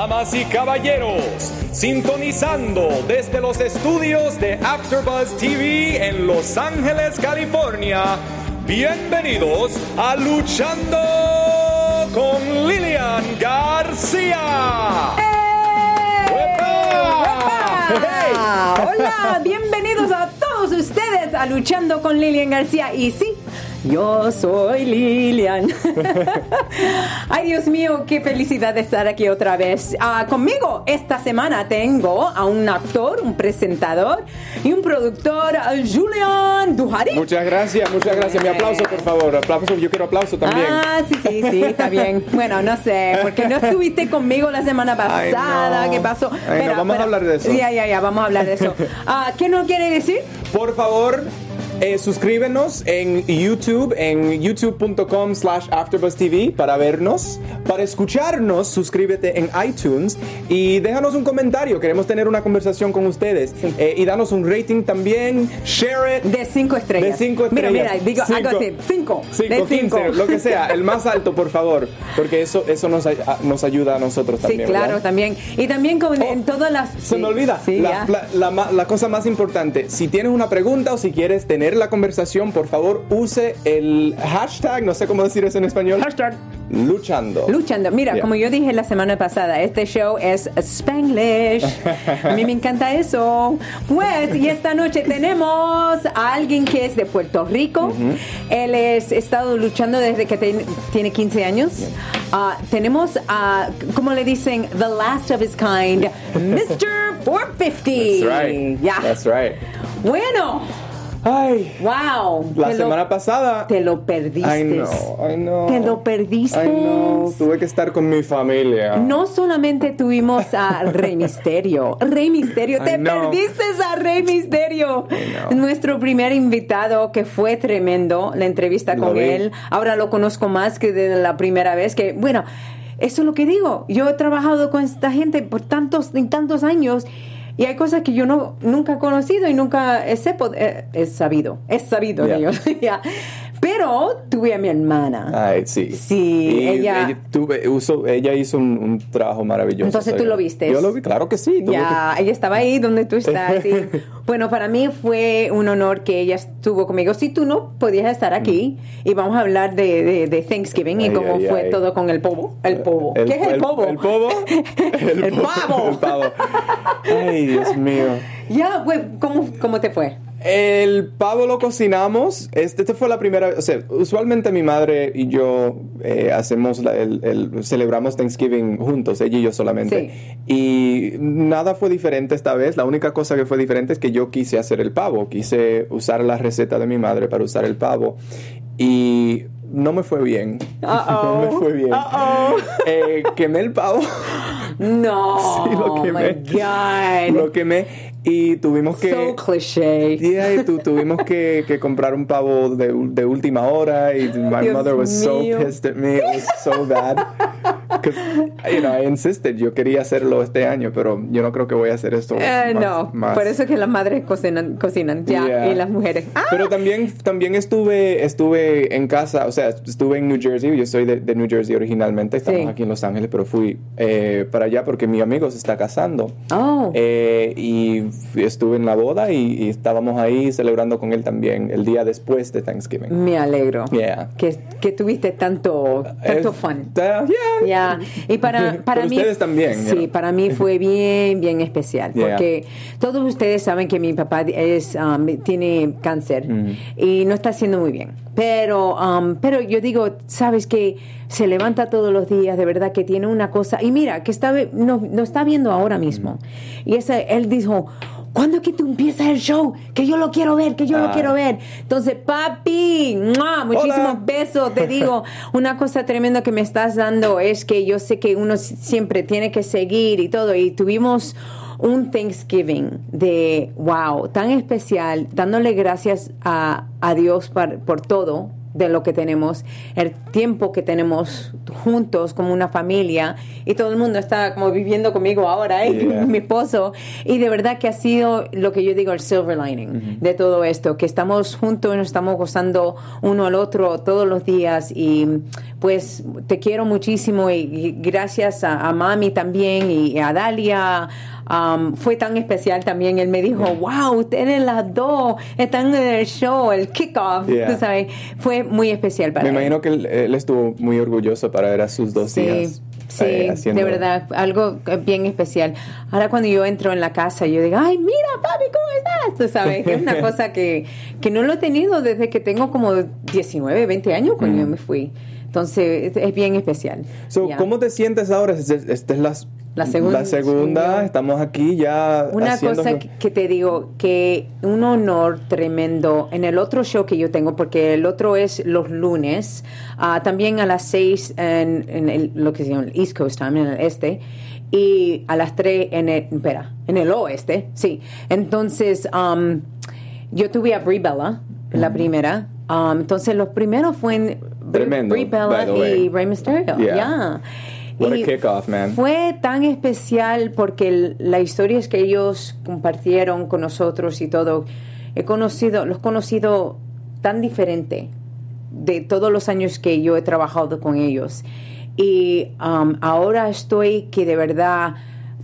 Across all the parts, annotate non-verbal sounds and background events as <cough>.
Damas y caballeros, sintonizando desde los estudios de AfterBuzz TV en Los Ángeles, California. Bienvenidos a Luchando con Lilian García. Hola, bienvenidos a todos ustedes a Luchando con Lilian García. Y sí, yo soy Lilian. <laughs> Ay, Dios mío, qué felicidad de estar aquí otra vez. Ah, conmigo esta semana tengo a un actor, un presentador y un productor, Julian Duhari. Muchas gracias, muchas gracias. Mi aplauso, por favor. Aplauso, yo quiero aplauso también. Ah, sí, sí, sí, está bien. Bueno, no sé, porque no estuviste conmigo la semana pasada. Ay, no. ¿Qué pasó? Ay, no, vamos a hablar de eso. Ya, ya, ya, vamos a hablar de eso. <laughs> Ah, ¿Qué no quiere decir? Por favor, eh, suscríbenos en YouTube, en youtube.com slash AfterBuzzTV para vernos. Para escucharnos, suscríbete en iTunes y déjanos un comentario. Queremos tener una conversación con ustedes. Eh, y danos un rating también. Share it. De cinco estrellas. De cinco estrellas. Mira, mira, digo Cinco. algo así. Cinco. Cinco, de cinco. 15, lo que sea, el más alto, por favor, porque eso, eso nos, nos ayuda a nosotros Sí, también. claro, ¿verdad? también. Y también con, Oh, en todas las... Se sí, me olvida. Sí, la, la- la la cosa más importante, si tienes una pregunta o si quieres tener la conversación, por favor, use el hashtag, no sé cómo decir eso en español. Hashtag. Luchando. Luchando. Mira, Yeah. como yo dije la semana pasada, este show es Spanglish. A mí me encanta eso. Pues, y esta noche tenemos a alguien que es de Puerto Rico. Él es estado luchando desde que ten- tiene 15 años. Ah, tenemos a, ¿cómo le dicen? The last of his kind, <laughs> Mr. 450. That's right. Ya. That's right. Bueno, Ay, wow. la lo- semana pasada. Te lo perdiste. Ay, no, ay, no. Te lo perdiste. Ay, no, tuve que estar con mi familia. No solamente tuvimos a Rey Misterio, Rey Misterio, te know. perdiste a Rey Misterio, nuestro primer invitado que fue tremendo, la entrevista Lo con vi. él, ahora lo conozco más que de la primera vez, que bueno, eso es lo que digo, yo he trabajado con esta gente por tantos y tantos años. Y hay cosas que yo no nunca he conocido y nunca he, sepo- he- he sabido, he sabido de Yeah. ellos. ya. <laughs> Pero tuve a mi hermana. Ay, sí. Sí, Y ella- tuve- uso- ella hizo un, un trabajo maravilloso. Entonces, ¿tú lo viste? Yo lo vi, claro que sí. Ya, ella estaba ahí donde tú estás. <laughs> bueno, para mí fue un honor que ella estuvo conmigo. Si tú no podías estar aquí, y vamos a hablar de, de- de Thanksgiving y Mm. Cómo ay, fue ay. todo con el povo. El povo. El- ¿Qué es el, povo? el povo. El <laughs> <laughs> pavo. El pavo. Ay, Dios mío. Ya, pues, ¿cómo, ¿cómo te fue? El pavo lo cocinamos. Este, esta fue la primera vez. O sea, usualmente mi madre y yo eh, hacemos la- el, el- celebramos Thanksgiving juntos, ella y yo solamente. Y nada fue diferente esta vez. La única cosa que fue diferente es que yo quise hacer el pavo. Quise usar la receta de mi madre para usar el pavo. Y no me fue bien. <laughs> No me fue bien. Eh, quemé el pavo. No. <laughs> Sí, lo oh quemé. my God. Lo quemé y tuvimos que... So cliché. Yeah, y tu- tuvimos que, que comprar un pavo de, de última hora y my Dios mother was mío. so pissed at me. It was so bad. 'Cause, you know, I insisted. Yo quería hacerlo este año, pero yo no creo que voy a hacer esto. Eh, más- no, más. por eso que las madres cocinan, cocinan ya, Yeah. y las mujeres. Ah, Pero también, también estuve, estuve en casa, o sea, estuve en New Jersey, yo soy de, de New Jersey originalmente, estamos Sí. aquí en Los Ángeles, pero fui eh, para allá porque mi amigo se está casando. Oh. Eh, y estuve en la boda y, y estábamos ahí celebrando con él también el día después de Thanksgiving. Me alegro. Yeah. Que, que tuviste tanto, tanto fun. ta- yeah. Ya, y para, <laughs> para mí. ustedes también, Sí, you know. para mí fue bien, bien especial. Yeah. Porque todos ustedes saben que mi papá es, um, tiene cáncer Mm. y no está haciendo muy bien. Pero, um, pero yo digo, sabes que se levanta todos los días, de verdad que tiene una cosa. Y mira, que está, nos, nos está viendo ahora mismo. Y esa, él dijo. ¿Cuándo es que tú empiezas el show? Que yo lo quiero ver, que yo lo quiero ver. Entonces, papi, ¡mua! muchísimos Hola. besos. Te digo, <laughs> una cosa tremenda que me estás dando es que yo sé que uno si- siempre tiene que seguir y todo. Y tuvimos un Thanksgiving de wow, tan especial, dándole gracias a, a Dios par- por todo de lo que tenemos, el tiempo que tenemos juntos como una familia y todo el mundo está como viviendo conmigo ahora, <laughs> ¿eh? Yeah. mi esposo y de verdad que ha sido lo que yo digo el silver lining de todo esto, que estamos juntos, nos estamos gozando uno al otro todos los días y pues te quiero muchísimo y, gracias a, mami también y a Dalia. Um, fue tan especial también. Él me dijo, wow, ustedes las dos están en el show, el kickoff, tú sabes. Fue muy especial para él. Me imagino que él, estuvo muy orgulloso para ver a sus dos días. Sí, eh, de verdad, algo bien especial. Ahora cuando yo entro en la casa, yo digo, ay, mira, papi, ¿cómo estás? Tú sabes, es una <laughs> cosa que, que no lo he tenido desde que tengo como 19, 20 años cuando yo mm. me fui. Entonces, es bien especial. ¿Cómo te sientes ahora? Esta es la, la segunda. La segunda, estamos aquí ya. Una cosa que te digo, que un honor tremendo en el otro show que yo tengo, porque el otro es los lunes, uh, también a las seis en, en lo que se llama el East Coast Time, en el este, y a las tres en el, espera, en el oeste, sí. Entonces, um, yo tuve a Brie Bella, la primera. Um, entonces, los primeros fue Tremendo, Brie Bella y Rey Mysterio. Yeah. What a kickoff, man. Fue tan especial porque la historia es que ellos compartieron con nosotros y todo. He conocido, los he conocido tan diferente de todos los años que yo he trabajado con ellos. Y um, ahora estoy que de verdad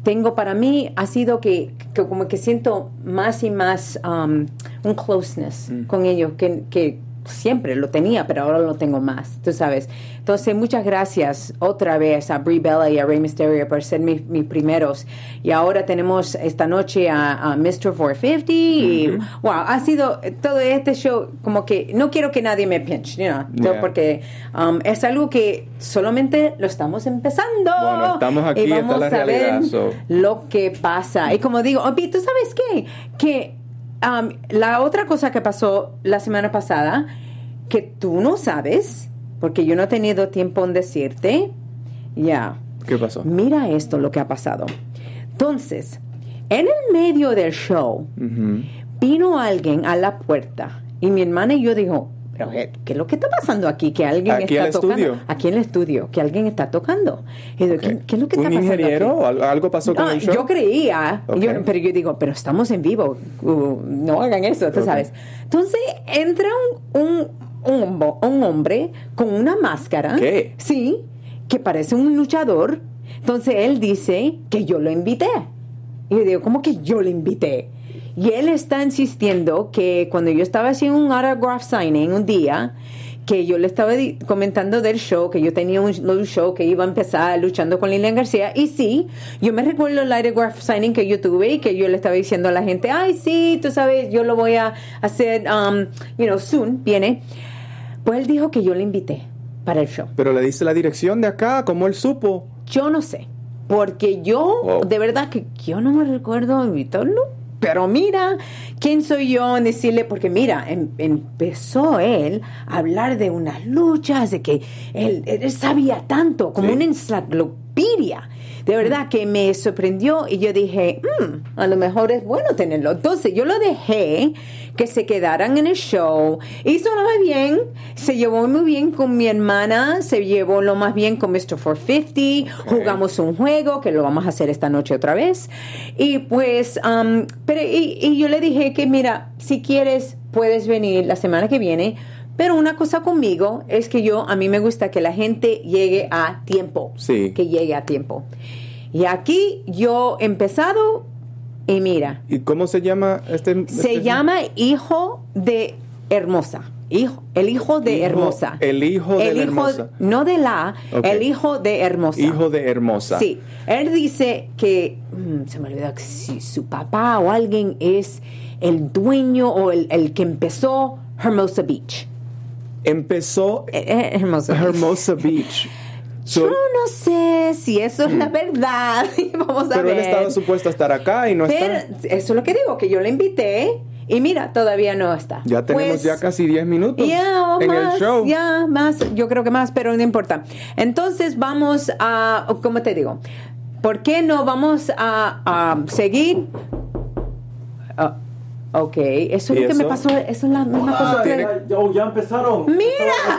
tengo para mí ha sido que, como que siento más y más um, un closeness mm. con ellos que, que siempre lo tenía, pero ahora lo tengo más, tú sabes. Entonces, muchas gracias otra vez a Brie Bella y a Rey Mysterio por ser mis, primeros. Y ahora tenemos esta noche a, Mr. 450 y, wow, ha sido todo este show como que no quiero que nadie me pinche, you know, porque um, es algo que solamente lo estamos empezando. Bueno, estamos aquí, y vamos la a ver lo que pasa. Y como digo, ¿tú sabes qué? Que Um, la otra cosa que pasó la semana pasada, que tú no sabes, porque yo no he tenido tiempo en decirte, ya. ¿Qué pasó? Mira esto, lo que ha pasado. Entonces, en el medio del show, vino alguien a la puerta y mi hermana y yo dijo, pero ¿qué es lo que está pasando aquí? Que alguien está tocando. Aquí en el estudio, que alguien está tocando. ¿qué, es lo que está pasando? ¿Un ingeniero? ¿Algo pasó con el show? Yo creía, pero yo digo, pero estamos en vivo, uh, no hagan eso, tú sabes. Entonces entra un, un, un, hombre con una máscara. ¿Qué? Sí, que parece un luchador. Entonces él dice que yo lo invité. Y yo digo, ¿cómo que yo lo invité? Y él está insistiendo que cuando yo estaba haciendo un autograph signing un día, que yo le estaba comentando del show, que yo tenía un, show que iba a empezar luchando con Lilian García. Y sí, yo me recuerdo el autograph signing que yo tuve y que yo le estaba diciendo a la gente, ay, sí, tú sabes, yo lo voy a hacer, um, you know, soon, viene. Pues él dijo que yo le invité para el show. Pero le dice la dirección de acá, ¿cómo él supo? Yo no sé. Porque yo, de verdad que yo no me recuerdo invitarlo. Pero mira, ¿quién soy yo en decirle? Porque mira, em, empezó él a hablar de unas luchas, de que él, él sabía tanto, como una enciclopedia de verdad que me sorprendió y yo dije, mm, a lo mejor es bueno tenerlo. Entonces yo lo dejé que se quedaran en el show. Hizo lo más bien, se llevó muy bien con mi hermana, se llevó lo más bien con Mr. 450, jugamos un juego que lo vamos a hacer esta noche otra vez. Y pues, um, pero, y, y yo le dije que mira, si quieres, puedes venir la semana que viene pero una cosa conmigo es que yo, a mí me gusta que la gente llegue a tiempo. Sí. Que llegue a tiempo. Y aquí yo he empezado y mira. ¿Y cómo se llama este? Se este llama Hijo de Hermosa. Hijo, el hijo de Hermosa. El hijo de Hermosa. No de la, el hijo de Hermosa. Hijo de Hermosa. Sí. Él dice que, mm, se me olvidó que si su papá o alguien es el dueño o el, el que empezó Hermosa Beach empezó eh, eh, Hermosa, Beach. Yo no sé si eso es la verdad. <laughs> Vamos a pero ver. él estaba supuesto a estar acá y no está. Eso es lo que digo, que yo le invité y mira, todavía no está. Ya tenemos pues, ya casi 10 minutos en el show. Ya, más, yo creo que más, pero no importa. Entonces vamos a, ¿cómo te digo? ¿Por qué no vamos a, seguir? Ok, eso es ¿Y lo que me eso? pasó, eso es la misma cosa Ah, que... ya, ya- oh, ya empezaron. Mira.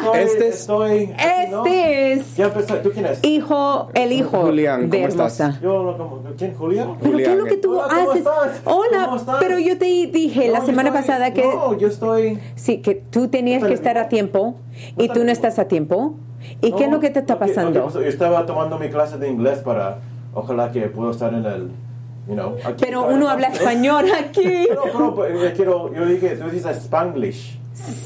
Estoy, Este es- estoy, ¿no? Este es Ya empezó. ¿Tú quién es? hijo, el hijo Julián, de ¿cómo estás? Hermosa. Yo, ¿quién? ¿Julián? Pero ¿qué es lo que Julián. tú Hola, ¿cómo haces? estás? Hola, ¿Cómo estás? pero yo te dije la No, yo semana estoy- pasada que No, yo estoy. sí, que tú tenías que estar a tiempo y tú no estás a tiempo. ¿Y qué es lo que te está pasando? yo estaba tomando mi clase de inglés para. Ojalá que pueda estar en el. You know, aquí Pero uno habla español aquí. Pero, pero, pero, yo quiero, yo dije, tú dices Spanglish.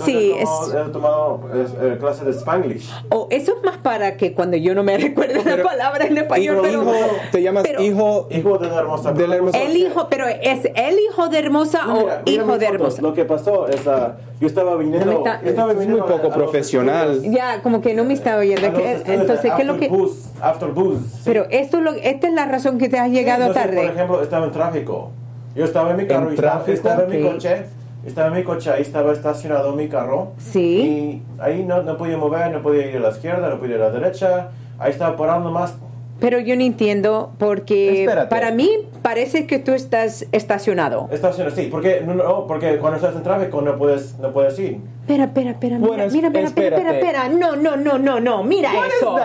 Sí, Entonces, es- He tomado eh, clase de Spanglish. O eso es más para que cuando yo no me <laughs> recuerde la palabra en español, Hijo, pero hijo, te llamas pero- hijo Hijo de la hermosa. De la hermosa. el hijo, pero es el hijo de Hermosa No, o mira, mira hijo de. Hermosa. Lo que pasó es, ah, yo estaba viniendo, No está- yo estaba es viniendo muy poco a- profesional. estudios- Ya, como que no me estaba oyendo. Entonces, ¿qué es lo After que...? Booze, After Booze, sí. Pero esto es lo, esta es la razón que te has llegado Entonces, Por tarde. ejemplo, estaba en tráfico. Yo estaba en mi carro ¿En y estaba, tráfico? estaba en mi coche. Estaba en mi coche, ahí estaba estacionado mi carro. Sí. Y ahí no, no podía mover, no podía ir a la izquierda, no podía ir a la derecha. Ahí estaba parando más. Pero yo no entiendo porque Espérate. para mí parece que tú estás estacionado. Estacionado, sí, porque, no, no, porque cuando estás en tráfico no puedes, no puedes ir. Espera, espera, espera, mira, mira, espera, espera, espera, espera. No, no, no, no, no, mira eso.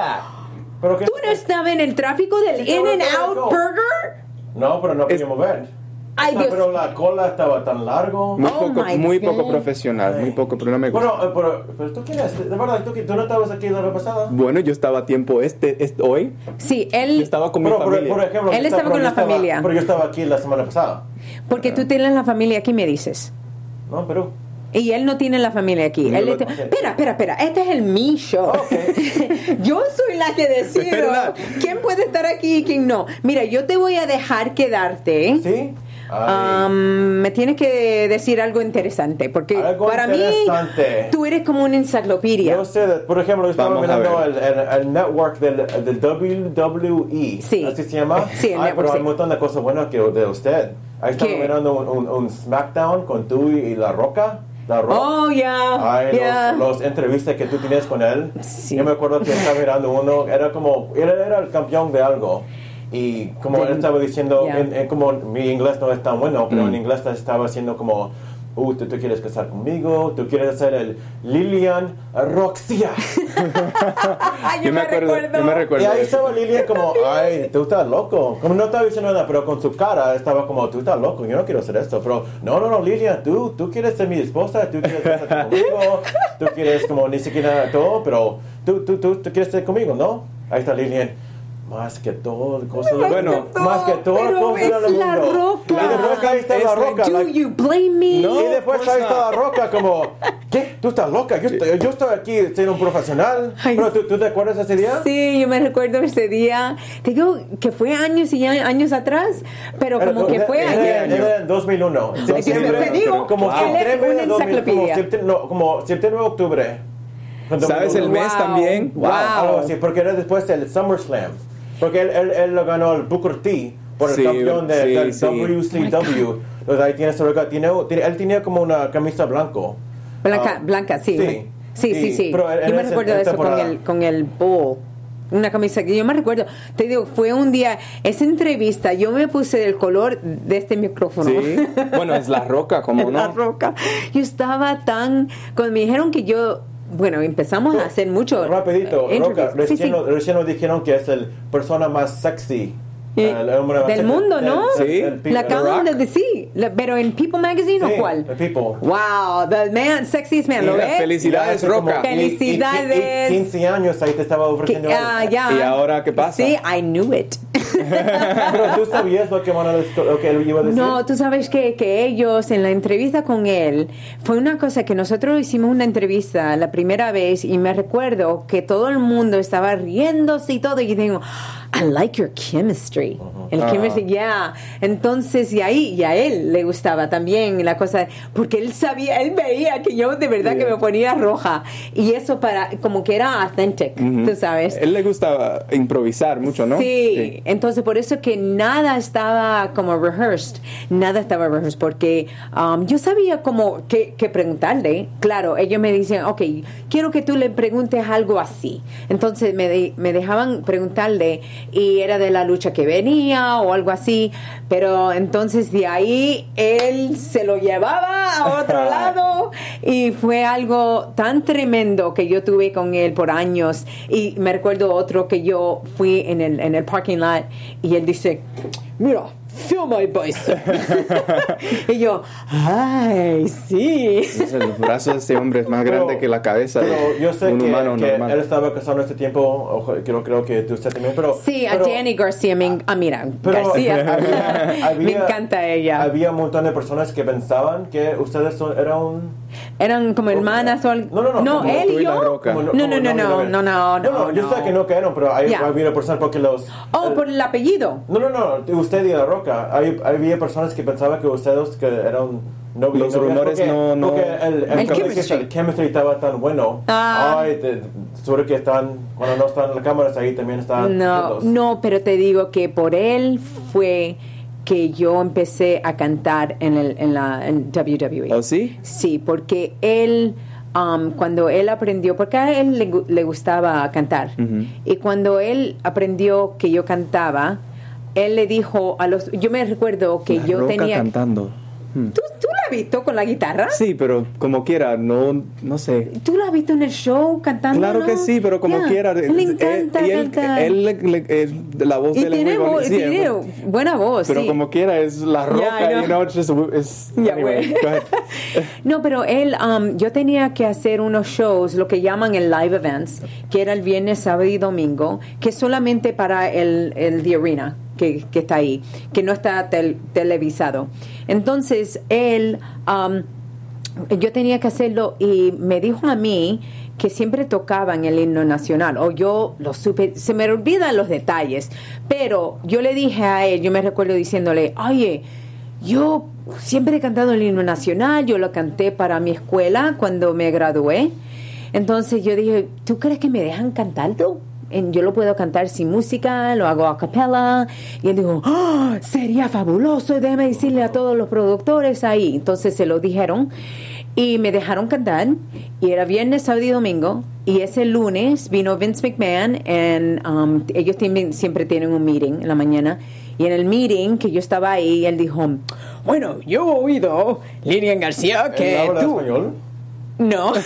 Pero que, ¿Tú no estabas en el tráfico del Sí, In estaba and en el Out tráfico. Burger? No, pero no podía mover. Ay, Dios. Pero la cola estaba tan largo. muy Oh poco muy God. poco profesional, muy poco, pero no me gusta. Bueno, eh, pero, pero tú quién eres? De verdad, ¿tú, tú no estabas aquí la vez pasada. Bueno, yo estaba a tiempo este, este hoy. Sí, Yo él, estaba con mi Pero, por, familia. por ejemplo, Él yo estaba pero con yo la familia. Pero yo estaba aquí la semana pasada. porque tú tienes la familia aquí, me dices. No, en Perú. Y él no tiene la familia aquí. Yo Él está- Espera, espera, espera. Este es el mi show. Ok. <laughs> yo soy la que decido <laughs> quién puede estar aquí y quién no. Mira, yo te voy a dejar quedarte. ¿Sí? Um, me tienes que decir algo interesante, porque Algo para interesante. mí tú eres como una enciclopedia. Yo sé, por ejemplo, yo estaba mirando el, el- el network del, del WWE. Sí. ¿Así se llama? <laughs> Sí, el Ay, network, pero hay sí. un montón de cosas buenas que, de usted. Ahí estaba ¿Qué? mirando un, un- un SmackDown con tú y La Roca. La Roca. Oh, ya, Ay, ya. los, los entrevistas que tú tienes con él. Sí. Yo me acuerdo que estaba mirando uno, era como, era, era el campeón de algo. Y como él estaba diciendo, ya. en- en como mi inglés no es tan bueno, pero Mm. en inglés estaba haciendo como, uh, ¿tú, tú quieres casar conmigo, tú quieres ser el Lilian Roxia. <laughs> Ay, Yo me acuerdo, yo me y recuerdo. ahí de eso. estaba Lilian como, ay, tú estás loco. Como no estaba diciendo nada, pero con su cara estaba como, tú estás loco, yo no quiero hacer esto. Pero, no, no, no, Lilian, tú, tú quieres ser mi esposa, tú quieres casarte <laughs> conmigo, tú quieres como ni siquiera todo, pero tú, tú, tú, tú quieres ser conmigo, ¿no? Ahí está Lilian. Más que todo, cosas de Bueno, más que todo, pero cosas es del la mundo. roca. Y después ahí está la Es- roca. Do like- you blame me? No. y después ahí está la roca como, ¿qué? ¿Tú estás loca? Yo estoy, yo estoy aquí siendo un profesional. Ay, Pero ¿tú, ¿tú te acuerdas de ese día? Sí, yo me recuerdo ese día. Te digo que fue años y años atrás, pero Era- como que fue era- ayer. Era en 2001. Septiembre- Te digo, como septiembre una de 2000, enciclopedia. como septiembre, no, como septiembre o octubre. ¿Sabes el Wow, mes Wow. también? Wow. Algo así, porque era después del SummerSlam. Porque él, él, él lo ganó el Booker T por el Sí, campeón de, sí, del sí. WCW. Entonces ahí tiene su roca. Tiene, tiene- él tenía como una camisa blanco. Blanca, Ah, blanca, sí. sí. Sí, sí, pero en Yo me recuerdo de eso con el, con el bull. Una camisa que yo me recuerdo. Te digo, fue un día, esa entrevista, yo me puse del color de este micrófono. Sí. Bueno, es la roca, como <laughs> La no. roca. Yo estaba tan. Cuando me dijeron que yo. Bueno, empezamos a hacer mucho. Rapidito, Roca. Sí, recién, sí. Nos, recién nos dijeron que es el persona más sexy. Eh, el hombre más del mundo, ¿no? Sí. La acaban de decir. La- Pero en People Magazine Sí, o cuál? The People. Wow, the man, sexiest man, ¿lo ves? felicidades, Roca. y- y- y- Felicidades. y 15 años ahí te estaba ofreciendo. ah, algo. ya. ¿Y ahora qué pasa? Sí, I knew it. <laughs> Pero tú sabías lo que, lo que él iba a decir. No, tú sabes que, que ellos en la entrevista con él fue una cosa que nosotros hicimos una entrevista la primera vez y me recuerdo que todo el mundo estaba riéndose y todo y digo, I like your chemistry. El chemistry, yeah. Entonces, y ahí, y a él le gustaba también la cosa, porque él sabía, él veía que yo de verdad que me ponía roja y eso para, como que era authentic, tú sabes. Él le gusta improvisar mucho, ¿no? Sí. entonces por eso que nada estaba como rehearsed, nada estaba rehearsed, porque um, yo sabía como que, que preguntarle. Claro, ellos me dicen, ok, quiero que tú le preguntes algo así. Entonces me, de- me dejaban preguntarle y era de la lucha que venía o algo así, pero entonces de ahí él se lo llevaba a otro <laughs> lado y fue algo tan tremendo que yo tuve con él por años. Y me recuerdo otro que yo fui en el, en el parking lot y él dice, mira, feel my bicep. <laughs> y yo, ay, sí. El brazo de ese hombre es más grande Pero- que la cabeza de Pero yo sé un que, humano que normal. él estaba casado en este tiempo, ojo, que no creo que tú usted también, pero... Sí, a pero- Danny García, me, ah, mira, pero García. había- <laughs> me encanta ella. Había un montón de personas que pensaban que ustedes son, era un... Eran como hermanas o algo. No, no, no, como él y yo. Como No, no, no, no, novia. no, no, no, Yo sé no. que no cayeron, pero hay, Ya. había personas porque los... Oh, el- por el apellido. No, no, no, usted y La Roca. Hay, había personas que pensaban que ustedes que eran novios. Los novias rumores porque, no- no- Porque el, el, El chemistry. el chemistry estaba tan bueno. Ah. Ay, te- seguro que están, cuando no están las cámaras ahí también están. No, juntos. no, pero te digo que por él fue que yo empecé a cantar en, el, en la en WWE. ¿Oh, sí? Sí, porque él, um, cuando él aprendió, porque a él le, le gustaba cantar, y cuando él aprendió que yo cantaba, él le dijo a los, yo me recuerdo que La yo Roca tenía... cantando. Hmm. ¿Tú, ¿Tú la has visto con la guitarra? Sí, pero como quiera, no, no sé. ¿Tú la has visto en el show cantando? Claro que sí, pero como Ya. quiera. Le eh, encanta y él, cantar. él eh, la voz y de él tiene, muy sí, tiene buena voz, Pero sí. como quiera, es la roca, know. you know, it's just, it's, Ya, anyway, go ahead. <laughs> No, pero él, um, yo tenía que hacer unos shows, lo que llaman el live events, que era el viernes, sábado y domingo, que solamente para el, el The Arena, que, está ahí, que no está tel- televisado. Entonces, él, um, yo tenía que hacerlo y me dijo a mí que siempre tocaban el himno nacional, o yo lo supe, se me olvidan los detalles, pero yo le dije a él, yo me recuerdo diciéndole, oye, yo siempre he cantado el himno nacional, yo lo canté para mi escuela cuando me gradué. Entonces yo dije, ¿tú crees que me dejan cantarlo? Yo lo puedo cantar sin música, lo hago a capella. Y él dijo, "Ah, sería fabuloso, déjame decirle a todos los productores ahí. Entonces se lo dijeron y me dejaron cantar. Y era viernes, sábado y domingo. Y ese lunes vino Vince McMahon. And, um, ellos tienen- siempre tienen un meeting en la mañana. Y en el meeting que yo estaba ahí, él dijo, bueno, yo he oído, Lilian García, ¿Él que habla tú... español? No. <laughs> ok,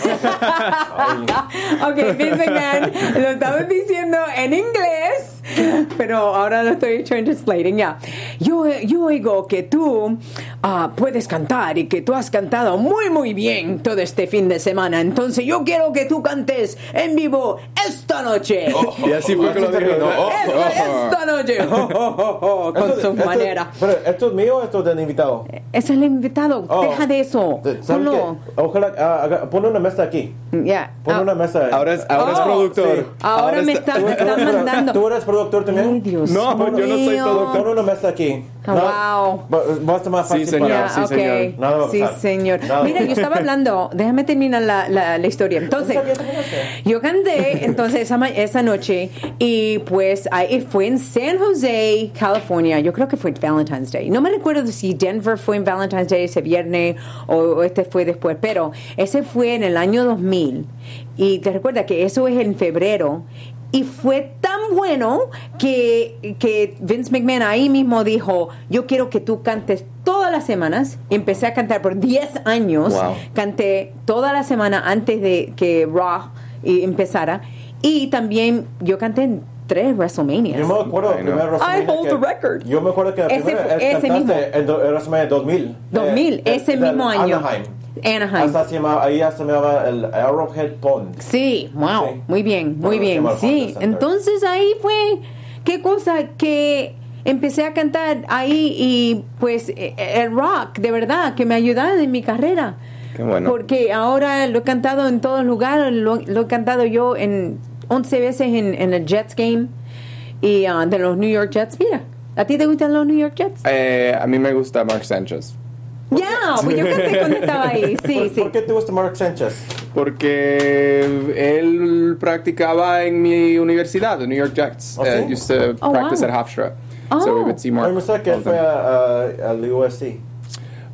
McMahon, lo estaba diciendo en inglés, <laughs> pero ahora lo estoy translating ya. Yo, yo oigo que tú ah, puedes cantar y que tú has cantado muy, muy bien todo este fin de semana. Entonces yo quiero que tú cantes en vivo esta noche. Y así fue que lo dijo. quedó. Oh, Esta, noche. <laughs> Oh, oh, oh, oh, con Esto- su esto- manera. Pero, ¿esto es mío o esto es del invitado? Ese es el invitado. Oh. Deja de eso. ¿Sabes Ponlo. Ojalá, ah, haga- pon una mesa aquí. Ya. Pon Ah, una mesa. Ahora es, ahora es Oh, productor. sí. Ahora me está- está- me está mandando. ¿Tú eres productor también? Ay, Dios No, yo no soy mío. productor. Pon una mesa aquí. Ah, wow. Va, a más Sí, fácil señor. para... Ya, sí, ok. señor. Nada va a sí, pasar. señor. Nada. Mira, yo estaba hablando, déjame terminar la, la, la historia. Entonces, Está está yo canté entonces esa, esa noche y pues ahí fue en San Jose, California. Yo creo que fue Valentine's Day. No me recuerdo si Denver fue en Valentine's Day ese viernes o, o este fue después, pero ese fue en el año 2000. Y te recuerda que eso es en febrero. Y fue tan bueno que, que Vince McMahon ahí mismo dijo, yo quiero que tú cantes todas las semanas. Empecé a cantar por 10 años. Wow. Canté toda la semana antes de que Raw empezara. Y también yo canté en tres WrestleManias. Yo me acuerdo I el know. primer WrestleMania I hold que- the record. Yo me acuerdo que la Ese primera ese cantaste mismo. en en WrestleMania 2000. 2000, de- ese del mismo año. Anaheim. Anaheim. Hasta se llamaba, ahí ya se llamaba el Arrowhead Pond. Sí, wow, Sí. muy bien, muy bien. Sí, entonces ahí fue, qué cosa que empecé a cantar ahí y pues eh, el rock, de verdad, que me ayudaba en mi carrera. Qué bueno. Porque ahora lo he cantado en todos lugares, lo, lo he cantado yo en 11 veces en, en el Jets game y ah, de los New York Jets. Mira, ¿a ti te gustan los New York Jets? Eh, a mí me gusta Mark Sánchez. Ya, pues yo canté cuando estaba ahí, <laughs> sí, ¿Por, sí. ¿Por qué te gusta Mark Sánchez? Porque él practicaba en mi universidad, the New York Jets. ¿Oh, Uh, sí? used to Oh, practice wow. at Hofstra. Oh. So we would see Mark. Me que él fue a- al USC.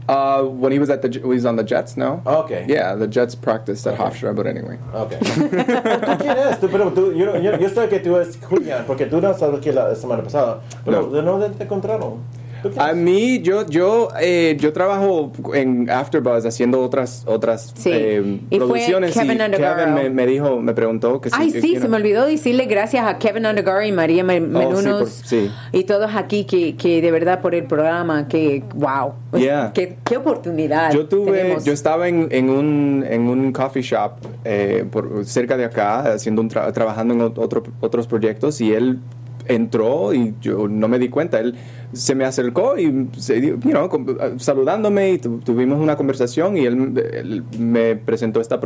Uh, when he was at the, he was on the Jets, no? Okay. Yeah, the Jets practiced at Okay. Hofstra, but anyway. Ok. ¿Tú quién eres? Tú, pero tú, yo, yo, yo sé que tú eres Julián, porque tú no sabes que la semana pasada. Pero No. ¿de dónde te encontraron? ¿Tú quién A mí, yo, yo, eh, yo trabajo en AfterBuzz haciendo otras, otras Sí. eh, Y fue producciones Kevin y. Kevin me, me dijo, me preguntó que Ay, que sí, quiero- se me olvidó decirle gracias a Kevin Undergaro y María Men- Oh, sí, Menunos por- sí. y todos aquí que, que de verdad por el programa, que wow, Pues, Yeah. qué, qué oportunidad. Yo tuve, tenemos. yo estaba en, en un en un coffee shop eh, por, cerca de acá haciendo un tra- trabajando en ot- otro, otros proyectos y él entró y yo no me di cuenta. Él se me acercó y se, you know, com- saludándome y tu- tuvimos una conversación y él, él me presentó esta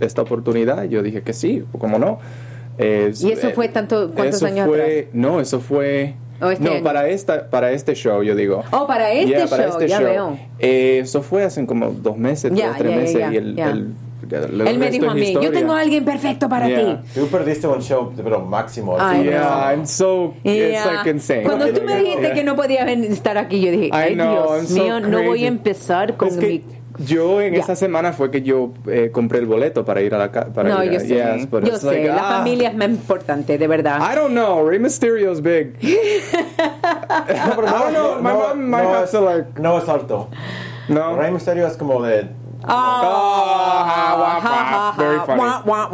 esta oportunidad. Yo dije que sí, cómo no. Eh, ¿Y eso fue tanto- cuántos eso años fue- No, eso fue ¿O este no año? para esta para este show yo digo. Oh, para este Yeah, para show, este ya show. veo. Eh, eso fue hace como dos meses, Ya, dos, tres ya, meses y el- el Él me dijo a mí, yo tengo a alguien perfecto para Yeah. ti. Tú perdiste un show, pero máximo. Ay, no. Yeah, I'm so it's Yeah. like insane. Cuando tú me dijiste Yeah. que no podía estar aquí, yo dije, I ay know, I'm Dios so mío, no voy a empezar con Es que mi... yo en Ya. esa semana fue que yo eh, compré el boleto para ir a la casa. No, yo sé, Yes, but yo it's sé, like, la ah, familia es más importante, de verdad. I don't know. Rey Mysterio's big. <laughs> No, pero might have es, to, like- no es alto. No. Rey Mysterio es como de. Ah, guau.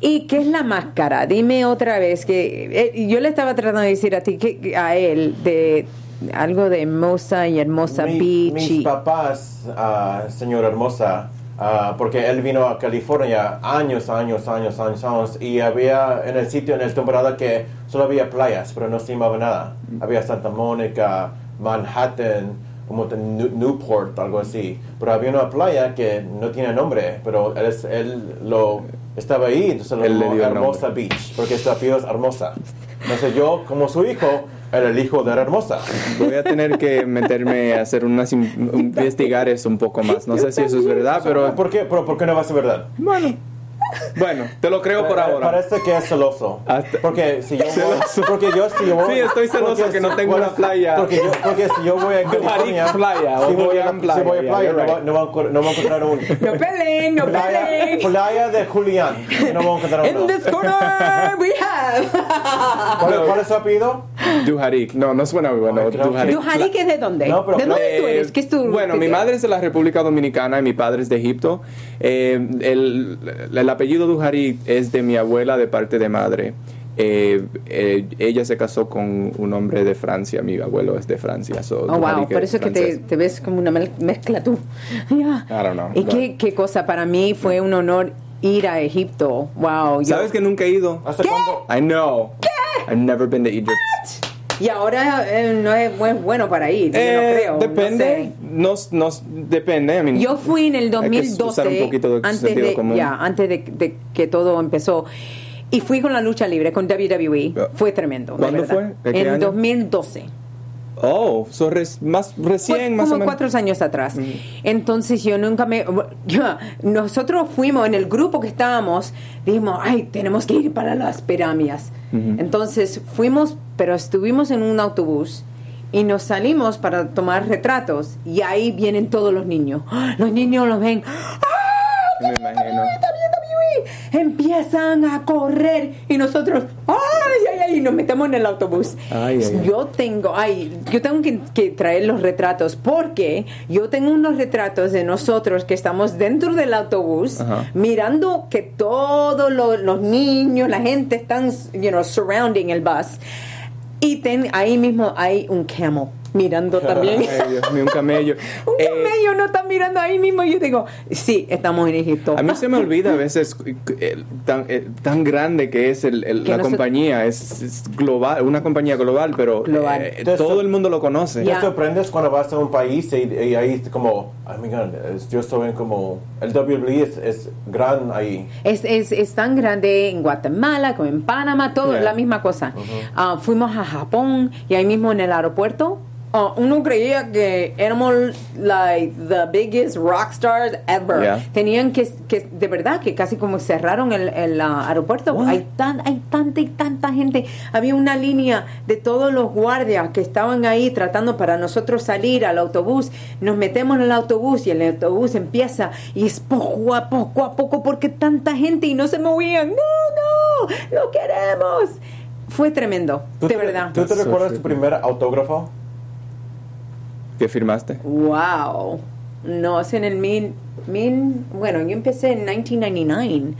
¿Y qué es la máscara? Dime otra vez que eh, yo le estaba tratando de decir a ti que a él de algo de hermosa y hermosa Mi- beach mis y- papás, ah, señora hermosa, ah, porque él vino a California años, años, años, años, años, y había en el sitio, en el temporada que solo había playas, pero no se llamaba nada. Había Santa Mónica, Manhattan, como de New- Newport, algo así. Pero había una playa que no tiene nombre, pero él, es- él lo estaba ahí, entonces lo Él le llamó Hermosa Beach, porque su apellido es Hermosa. Entonces yo, como su hijo, era el hijo de Hermosa. Voy a tener que meterme a hacer unas in- investigar eso un poco más. No sé si eso es verdad, pero ¿Por qué, pero, ¿por qué no va a ser verdad? bueno. Bueno, te lo creo por Pa- ahora. Parece que es celoso. Hasta- Porque si yo voy, Celoso. porque yo si yo voy- Sí, estoy celoso que no si- tengo bueno, una playa. Porque yo, porque si yo voy a California, playa, si voy a, playa, si voy a yeah, playa, no, va, right. no, va a encon- no va a encontrar un <laughs> No peleen, no playa, peleen. playa de Julián. No va a encontrar In uno. this corner we have. <laughs> ¿Cuál, cuál es su apellido? Duharik. No, no suena bueno. Creo que- Duharik. ¿Dujarik es de dónde? No, pero- ¿De dónde tú Eh, eres? ¿Qué es tu Bueno, mi madre es de la República Dominicana y mi padre es de Egipto. Eh, el, el apellido Duharik es de mi abuela de parte de madre. Eh, eh, ella se casó con un hombre de Francia. Mi abuelo es de Francia. so Oh, wow, por eso es que te, te ves como una mezcla tú. <laughs> Ya. I don't know. Y qué, qué cosa, para mí fue un honor ir a Egipto. Wow. yo- ¿Sabes que nunca he ido? ¿Hasta cuándo? I know. I've never been to Egypt. Y ahora eh, no es buen- bueno para ir, yo no Eh, creo. no depende. sé. No, no, depende. I mean, Yo fui en el hay que 2012, un poquito de antes, de, común. ya, antes de, de que todo empezó. Y fui con la lucha libre, con WWE. Ya. Fue tremendo. ¿Cuándo fue? ¿De En año? 2012. Oh, so res- más recién, más como o menos. cuatro años atrás. Entonces yo nunca me... nosotros fuimos en el grupo que estábamos, dijimos, ay, tenemos que ir para las pirámides. Entonces fuimos, pero estuvimos en un autobús y nos salimos para tomar retratos y ahí vienen todos los niños. Los niños los ven. ¡Ah! Me imagino. WWE! Empiezan a correr y nosotros, ¡ay, ay, ay! Nos metemos en el autobús. Ay, ay. Yo tengo, ay, yo tengo que, que traer los retratos porque yo tengo unos retratos de nosotros que estamos dentro del autobús Ajá. mirando que todos lo- los niños, la gente están, you know, surrounding el bus. Y ten- ahí mismo hay un camel mirando también. <laughs> Ay, Dios mío, un camello. <laughs> un Eh, camello no está mirando ahí mismo. Yo digo, sí, estamos en Egipto. a mí se me olvida a veces eh, tan, eh, tan grande que es el, el- Que la no se- compañía. Es, es global, una compañía global, pero Global. eh, Entonces, todo el mundo lo conoce. Ya. ¿Te sorprendes cuando vas a un país y, y ahí es como, ay, my God, yo estoy en como, el WWE es, es gran ahí. Es, es, es tan grande en Guatemala como en Panamá, todo Yeah. la misma cosa. Ah, fuimos a Japón y ahí mismo en el aeropuerto uh, uno creía que éramos like the biggest rock stars ever. Yeah. Tenían que, que, de verdad, que casi como cerraron el, el uh, aeropuerto. What? Hay, tan, hay tanta y tanta gente. Había una línea de todos los guardias que estaban ahí tratando para nosotros salir al autobús. Nos metemos en el autobús y el autobús empieza y es poco a poco a poco porque tanta gente y no se movían. No, no, lo queremos. Fue tremendo, ¿Tú de te- verdad. ¿Tú te That's so recuerdas tu primer autógrafo? ¿Qué firmaste? Wow. No, es en el mil, mil, bueno, yo empecé en 1999.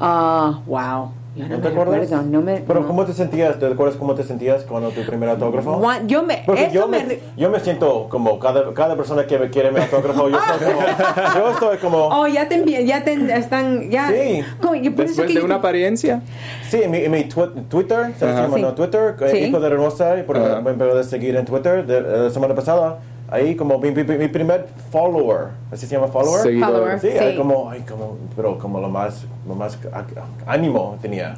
Ah, wow. Yo no, ¿No me te acuerdas? no me, Pero no. ¿cómo te sentías? ¿Te acuerdas cómo te sentías cuando tu primer autógrafo? Yo me, Porque eso yo me, me, yo me siento como cada, cada persona que me quiere mi autógrafo, yo estoy como, <laughs> yo estoy como, Oh, ya te ya te están, ya. Sí. ¿Cómo? Yo por eso Después que de yo- una apariencia. sí, en mi, en mi twi- Twitter, se llama Sí. no, Twitter, eh, Sí. Hijo de Hermosa, y por Ajá. me puedes seguir en Twitter de, de la semana pasada, ahí como mi, mi- mi primer follower, ¿así se llama follower? Seguidor. Follower. Sí, Sí. ahí como, ay, como, pero como lo más, lo más ánimo tenía.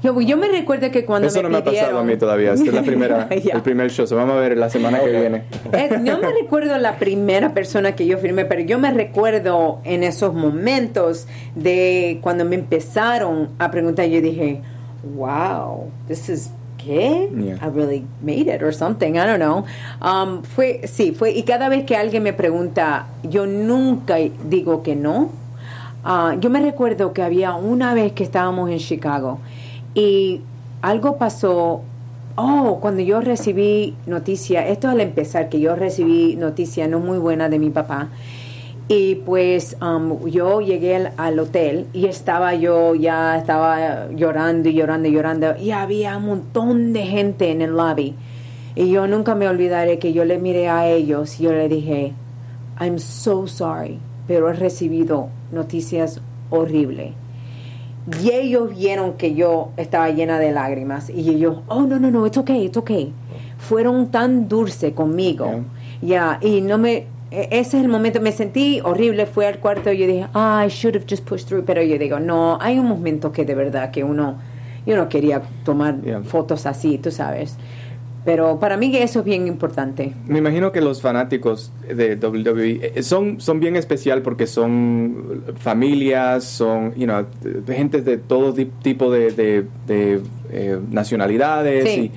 Yo, yo me recuerdo que cuando Eso me no me ha pasado a pidieron- mí todavía. Esta es la primera, <laughs> Ya. el primer show. So vamos a ver la semana que Ok. viene. Eh, no me recuerdo la primera persona que yo firmé, pero yo me recuerdo en esos momentos de cuando me empezaron a preguntar, yo dije, wow, this is ¿qué? Yeah. I really made it or something, I don't know. Um, fue, sí, fue, y cada vez que alguien me pregunta, yo nunca digo que no. Ah, yo me recuerdo que había una vez que estábamos en Chicago y algo pasó Oh, cuando yo recibí noticia, esto al empezar, que yo recibí noticia no muy buena de mi papá. Y pues um, yo llegué al, al hotel y estaba yo, ya estaba llorando y llorando y llorando. Y había un montón de gente en el lobby. Y yo nunca me olvidaré que yo le miré a ellos y yo le dije, I'm so sorry, pero he recibido noticias horribles. Y ellos vieron que yo estaba llena de lágrimas. Y ellos, oh, no, no, no, it's okay, it's okay. Fueron tan dulce conmigo. Ya, y no me. E- Ese es el momento, me sentí horrible, fui al cuarto y yo dije, ah, I should have just pushed through. Pero yo digo, no, hay un momento que de verdad que uno, yo no quería tomar Yeah. fotos así, tú sabes. Pero para mí eso es bien importante. Me imagino que los fanáticos de WWE eh, son, son bien especial porque son familias, son you know, gente de todo tipo de, de- de, eh, nacionalidades Sí.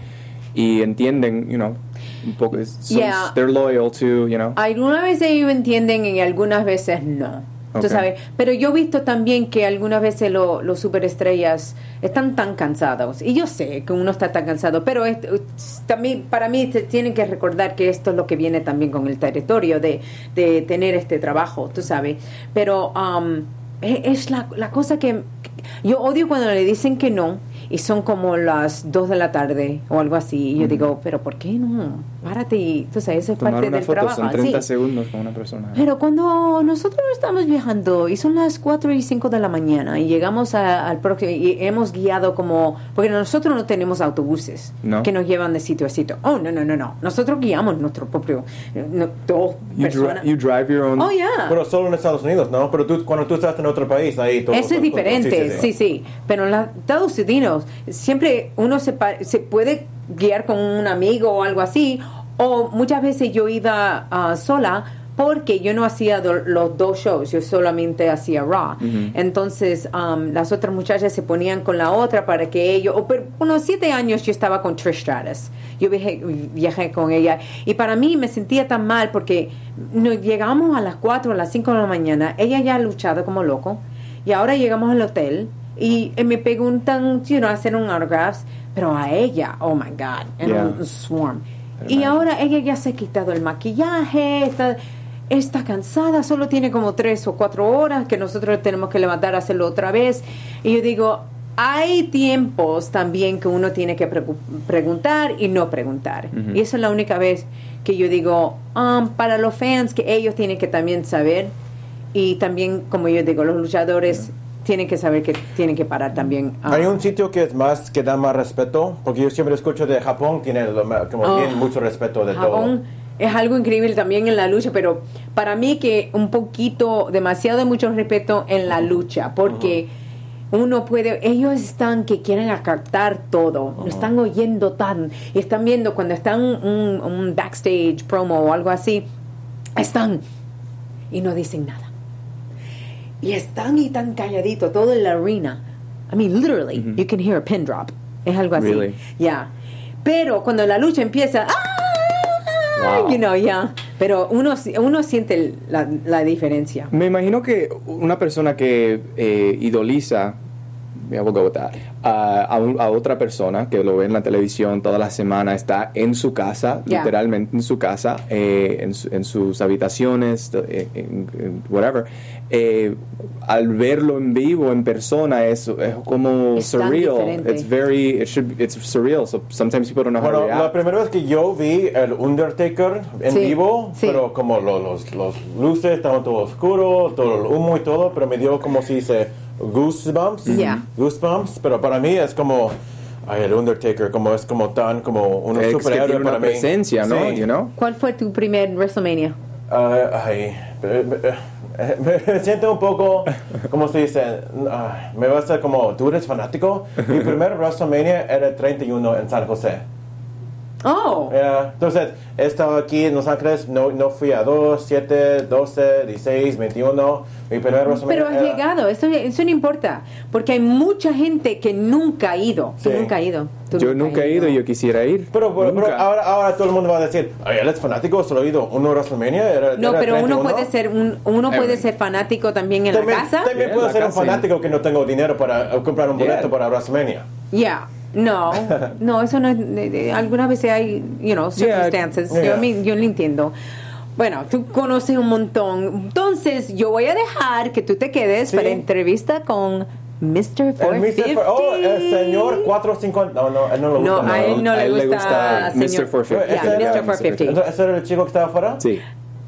y, y entienden, you know, un poco, Yeah. they're loyal to, you know. Algunas veces ellos entienden y algunas veces no. Ok. Tú sabes, pero yo he visto también que algunas veces lo- los superestrellas están tan cansados. Y yo sé que uno está tan cansado, pero es- también para mí tienen que recordar que esto es lo que viene también con el territorio de, de tener este trabajo, tú sabes. Pero um, e- es la, la cosa que yo odio cuando le dicen que no y son como las 2 de la tarde o algo así. Y yo digo, pero ¿por qué no? Párate y tú sabes, eso es Tomar parte una del foto trabajo. son 30 sí. segundos con una persona. Pero cuando nosotros estamos viajando y son las 4 y 5 de la mañana y llegamos a- al próximo y hemos guiado como, porque nosotros no tenemos autobuses No. que nos llevan de sitio a sitio. Oh, no, no, no, no. Nosotros guiamos nuestro propio, no, dos You, dri- personas. you drive your own. Oh, yeah. Pero solo en Estados Unidos, ¿no? Pero tú, cuando tú estás en otro país, ahí todo. Eso es diferente, sí, sí, Pero en los Estados Unidos siempre uno se, puede guiar con un amigo o algo así, o muchas veces yo iba ah, sola porque yo no hacía do- los dos shows, yo solamente hacía Raw. Entonces um, las otras muchachas se ponían con la otra para que ellos, o por unos siete años yo estaba con Trish Stratus, yo viajé, viajé con ella y para mí me sentía tan mal porque nos llegamos a las 4 a las 5 de la mañana, ella ya ha luchado como loco y ahora llegamos al hotel y eh, me preguntan, you know, hacer un autographs, pero a ella, oh my God, en Yeah. un swarm. Y ahora ella ya se ha quitado el maquillaje, está, está cansada, solo tiene como tres o cuatro horas que nosotros tenemos que levantar a hacerlo otra vez. Y yo digo, hay tiempos también que uno tiene que precu- preguntar y no preguntar. Ujú. Y esa es la única vez que yo digo, um, para los fans, que ellos tienen que también saber. Y también, como yo digo, los luchadores tienen que saber que tienen que parar también. ah, Hay un sitio que es más, que da más respeto, porque yo siempre escucho de Japón, tiene como Oh. tienen mucho respeto de Japón es algo increíble también en la lucha, pero para mí que un poquito, demasiado de mucho respeto en la lucha, porque uno puede, ellos están que quieren captar todo, lo están oyendo tan, están viendo cuando están un, un backstage promo o algo así, están y no dicen nada. Y están y tan calladito todo en la arena. I mean, literally, you can hear a pin drop. Es algo así. Really? Yeah. Pero cuando la lucha empieza, ¡ah! Wow. you know, yeah. Pero uno, uno siente la, la diferencia. Me imagino que una persona que eh, idoliza voy a go with that, a, a un- a otra persona que lo ve en la televisión toda la semana, está en su casa, Yeah. literalmente en su casa, eh, en, su- en sus habitaciones, eh, en- en whatever. eh, al verlo en vivo, en persona, es, es como Es surreal. It's very, it should, it's surreal. So sometimes people don't know how to Bueno, la react. primera vez que yo vi el Undertaker en Sí, vivo, sí. pero como lo- los, los luces estaban todo oscuro, todo el humo y todo, pero me dio como si dice goosebumps, Yeah. goosebumps, pero para mí es como ay, el Undertaker, como es como tan como un que superhéroe tiene para una mí. presencia, ¿no? Sí. You know? ¿Cuál fue tu primer WrestleMania? Ah, ay, eh, eh, <laughs> me siento un poco, como se dice, ah, me va a ser como, ¿tú eres fanático? Mi <laughs> primer WrestleMania era el 31 en San José. Oh, Yeah. Entonces, he estado aquí en Los Ángeles, no, no fui a 2, 7, 12, 16, 21. Mi primer pero has era- llegado, eso, eso no importa, porque hay mucha gente que nunca ha ido. Tú Sí. nunca has ido. Tú Yo nunca he ido y yo quisiera ir. Pero, pero, pero ahora, ahora todo el mundo va a decir, ay, él es fanático, solo he ido uno WrestleMania. Era, No, era pero uno 31". puede ser un, uno puede ser fanático también en También, la casa. también Sí, puedo ser un casa, sí. fanático que no tengo dinero para comprar un Yeah. boleto para WrestleMania. Yeah. No, <laughs> no, eso no es. algunas veces hay, you know, Yeah, circumstances. yeah. Yo, me- yo lo entiendo. Bueno, tú conoces un montón. Entonces, yo voy a dejar que tú te quedes Sí. para entrevista con Mr. 450. El Mr. Oh, el señor 450. No, no, él no le gusta. No, a él no A le él le gusta, gusta señor. Mr. 450. Yeah, Mr. 450. Entonces, ¿Ese era el chico que estaba afuera? Sí.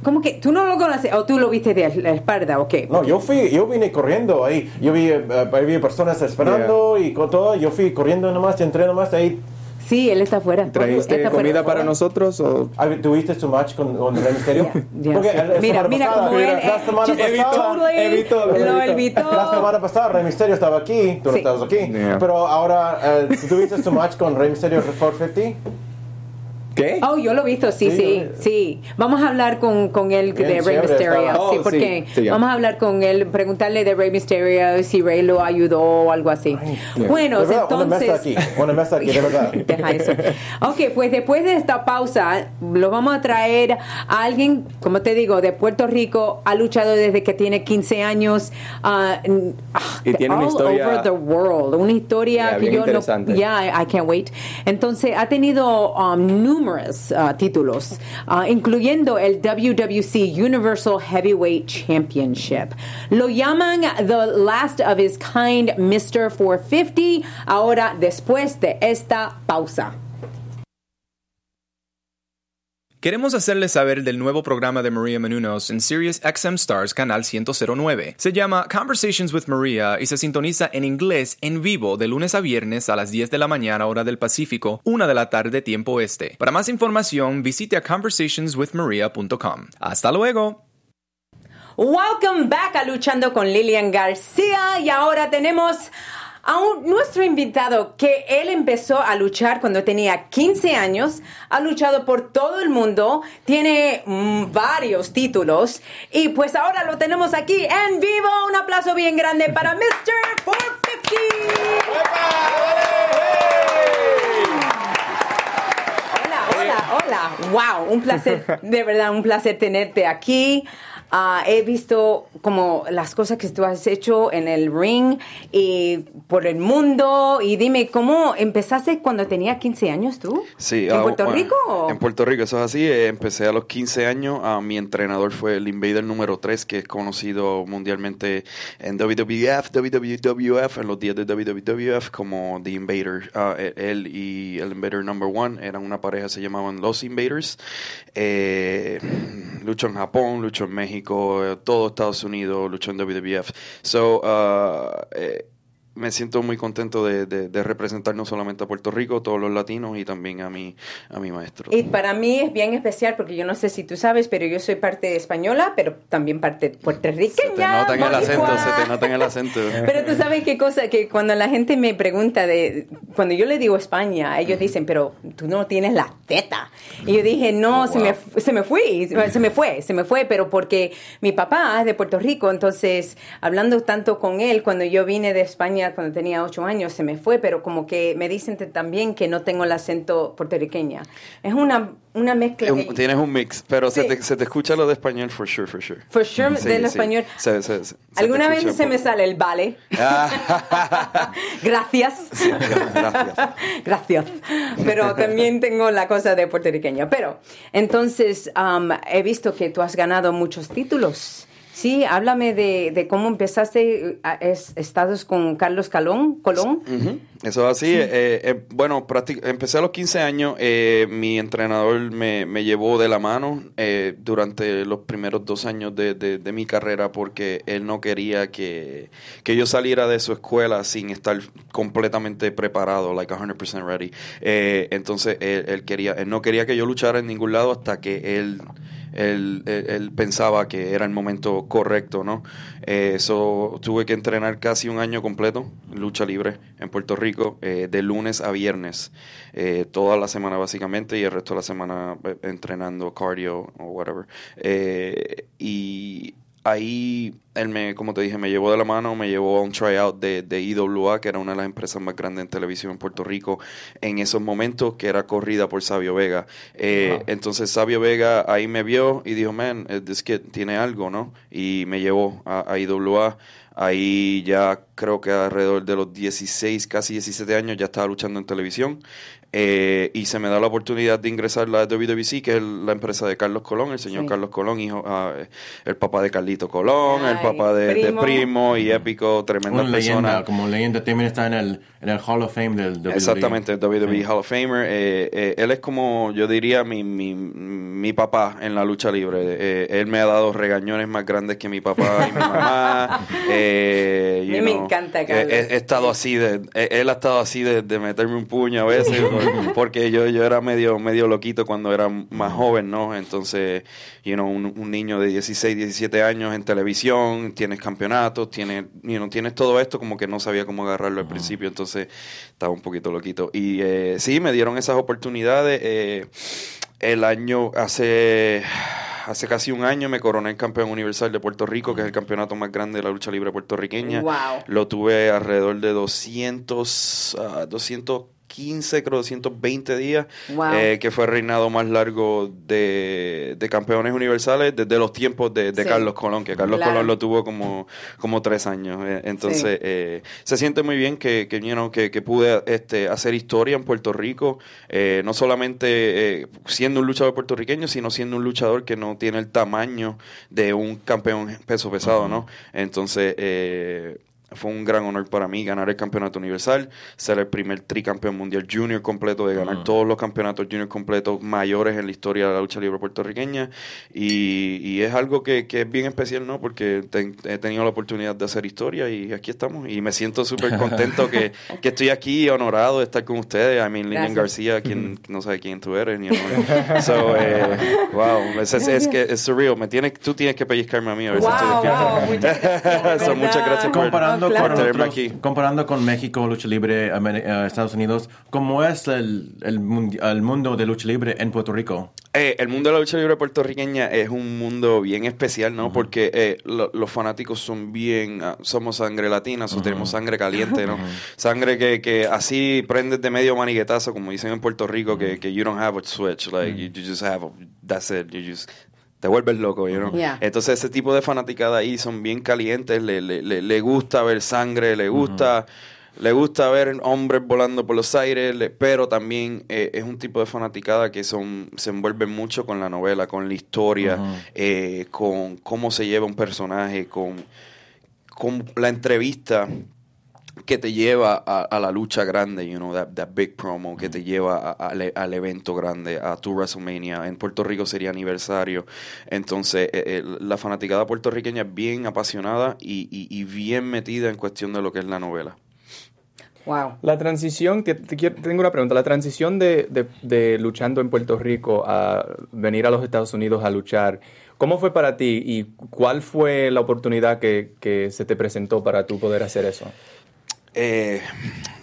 ¿Cómo que tú no lo conoces o tú lo viste de la espalda o qué? No, yo fui, yo vine corriendo ahí. Yo vi, eh, había personas esperando y con todo. Yo fui corriendo nomás, entré nomás ahí. Sí, él está afuera. ¿Trajiste Está comida para nosotros o Ah, ¿Tuviste su match con, con Rey Misterio? Yeah, yeah. Porque la Mira, mira pasada- como él la eh, semana pasada- totally evitó, lo evitó. evitó. La semana pasada Rey Misterio estaba aquí, tú no Sí. estabas aquí. Yeah. Pero ahora, eh, ¿tuviste su match con Rey Misterio 450? Qué? Oh, yo lo he visto, sí, Sí, sí. Vamos a hablar con, con él Bien de Rey Mysterio. estaba. sí, Oh, porque sí, sí, vamos a hablar con él, preguntarle de Rey Mysterio, si Rey lo ayudó o algo así. yeah. Bueno, De verdad, una entonces... mesa aquí, una mesa aquí, de verdad. <laughs> Deja eso. Ok, pues después de esta pausa, lo vamos a traer a alguien, como te digo, de Puerto Rico, ha luchado desde que tiene 15 años. ah, Y tiene una all historia- over the world. Una historia Yeah, que yo no. Ya, I, I can't wait. Entonces, ha tenido um, numerous uh, títulos, uh, incluyendo el WWC Universal Heavyweight Championship. Lo llaman the last of his kind Mr. 450. Ahora, después de esta pausa. Queremos hacerles saber del nuevo programa de Maria Menounos en Sirius XM Stars Canal 109. Se llama Conversations with Maria y se sintoniza en inglés en vivo de lunes a viernes a las 10 de la mañana hora del Pacífico, 1 de la tarde tiempo este. Para más información visite a conversationswithmaria.com. Hasta luego. Welcome back a Luchando con Lilian García y ahora tenemos a un- nuestro invitado que él empezó a luchar cuando tenía 15 años, ha luchado por todo el mundo, tiene mm, varios títulos y pues ahora lo tenemos aquí en vivo. Un aplauso bien grande para <laughs> Mr. 450. Hola, hola, hola. Wow, un placer, <laughs> de verdad, un placer tenerte aquí. Ah, he visto como las cosas que tú has hecho en el ring y por el mundo. Y dime, ¿cómo empezaste cuando tenía 15 años tú? Sí, ¿En ah, Puerto bueno, Rico? o? En Puerto Rico, eso es así. eh, empecé a los 15 años. ah, mi entrenador fue el Invader número 3, que es conocido mundialmente en WWF, WWF, en los días de WWF como The Invader. E- él y el Invader number 1 eran una pareja, se llamaban Los Invaders. Eh, luchó en Japón, luchó en México, eh, todo Estados Unidos, luchó en WWF. So, ah, eh, me siento muy contento de, de, de, representar no solamente a Puerto Rico, todos los latinos y también a mi, a mi maestro. Y para mí es bien especial porque yo no sé si tú sabes, pero yo soy parte española, pero también parte puertorriqueña. Se te nota en el acento, se te nota en el acento. <laughs> pero tú sabes qué cosa, que cuando la gente me pregunta de, cuando yo le digo España, ellos dicen, pero tú no tienes la teta. Y yo dije, no, oh, se, me, se me fue, se me fue, se me fue, pero porque mi papá es de Puerto Rico, entonces hablando tanto con él, cuando yo vine de España, cuando tenía ocho años, se me fue, pero como que me dicen también que no tengo el acento puertorriqueña. Es una, una mezcla. tienes un mix, pero se, te, se, te, escucha lo de español, for sure, for sure. For sure, del español. Alguna vez se me sale el vale. <laughs> gracias. gracias. gracias. Pero también tengo la cosa de puertorriqueña. Pero, entonces, um, he visto que tú has ganado muchos títulos. Sí, háblame de, cómo empezaste, es, estados con Carlos Calón, Colón. Eso es así. Eh, eh, bueno, empecé a los 15 años. Eh, mi entrenador me, llevó de la mano durante los primeros dos años de, mi carrera porque él no quería que, yo saliera de su escuela sin estar completamente preparado, like 100% ready. entonces, él, él, quería, él no quería que yo luchara en ningún lado hasta que él él, él, pensaba que era el momento correcto, ¿no? Eso tuve que entrenar casi un año completo, lucha libre en Puerto Rico, eh, de lunes a viernes, eh, toda la semana básicamente y el resto de la semana eh, entrenando cardio o whatever. y ahí él me, como te dije, me llevó de la mano, me llevó a un tryout de, de IWA, que era una de las empresas más grandes en televisión en Puerto Rico en esos momentos, que era corrida por Sabio Vega. Eh, entonces Sabio Vega ahí me vio y dijo, man, this kid tiene algo, ¿no? Y me llevó a, a IWA. Ahí ya creo que alrededor de los 16, casi 17 años ya estaba luchando en televisión. Eh, y se me da la oportunidad de ingresar a la WWC, que es la empresa de Carlos Colón, el señor Carlos Colón, hijo, ah, el papá de Carlito Colón, el papá de primo. y épico, tremenda persona. Leyenda, como leyenda también está en el, en el Hall of Fame del WWE. Exactamente, el WWE Hall of Famer. Eh, eh, él es como, yo diría, mi, mi, mi papá en la lucha libre. él me ha dado regañones más grandes que mi papá y mi mamá. <laughs> me encanta, Carlos. He, estado así, de, él ha estado así de, de meterme un puño a veces. <laughs> porque yo, yo era medio, medio loquito cuando era más joven, ¿no? Entonces, you know, un, niño de 16, 17 años en televisión, tienes campeonatos, tienes, you tienes todo esto, como que no sabía cómo agarrarlo al principio, entonces estaba un poquito loquito. Y eh, sí, me dieron esas oportunidades. Eh, el año, hace hace casi un año me coroné el campeón universal de Puerto Rico, que es el campeonato más grande de la lucha libre puertorriqueña. Lo tuve alrededor de 200, uh, 200 15, creo, 220 días, eh, que fue el reinado más largo de, campeones universales desde los tiempos de, Carlos Colón, que Carlos Colón lo tuvo como, como tres años. Eh, entonces, eh, se siente muy bien que, que, que, pude este, hacer historia en Puerto Rico, no solamente siendo un luchador puertorriqueño, sino siendo un luchador que no tiene el tamaño de un campeón peso pesado, ¿no? Entonces, fue un gran honor para mí ganar el campeonato universal, ser el primer tricampeón mundial junior completo, de ganar todos los campeonatos junior completos mayores en la historia de la lucha libre puertorriqueña. Y, y es algo que, que, es bien especial, ¿no? Porque he tenido la oportunidad de hacer historia y aquí estamos. Y me siento súper contento que, <laughs> que, estoy aquí, honorado de estar con ustedes. I mean, Lilian García, quien no sabe quién tú eres. You <laughs> so, eh, wow, es, es, que es surreal. Me tienes, tú tienes que pellizcarme a mí a ver wow, si estoy wow, muchas gracias. <laughs> muchas gracias por comparando con México, lucha libre, eh, Estados Unidos, ¿cómo es el, el, mundo de lucha libre en Puerto Rico? Eh, el mundo de la lucha libre puertorriqueña es un mundo bien especial, ¿no? Porque eh, los fanáticos son bien, ah, somos sangre latina, tenemos sangre caliente, ¿no? Sangre que, que así prendes de medio maniguetazo, como dicen en Puerto Rico, que, que you don't have a switch, like you, just have, that's it, you just te vuelves loco, you know? Entonces ese tipo de fanaticada ahí son bien calientes, le, le, le, gusta ver sangre, le gusta, le gusta ver hombres volando por los aires, pero también eh, es un tipo de fanaticada que son, se envuelve mucho con la novela, con la historia, eh, con cómo se lleva un personaje, con, con la entrevista que te lleva a, la lucha grande, you know, that, that big promo, que te lleva al evento grande, a tu WrestleMania. En Puerto Rico sería aniversario. Entonces, eh, eh, la fanaticada puertorriqueña es bien apasionada y, y, bien metida en cuestión de lo que es la novela. Wow. La transición, te- te quiero- tengo una pregunta, la transición de, de- de luchando en Puerto Rico a venir a los Estados Unidos a luchar, ¿cómo fue para ti y cuál fue la oportunidad que, que se te presentó para tú poder hacer eso? Eh,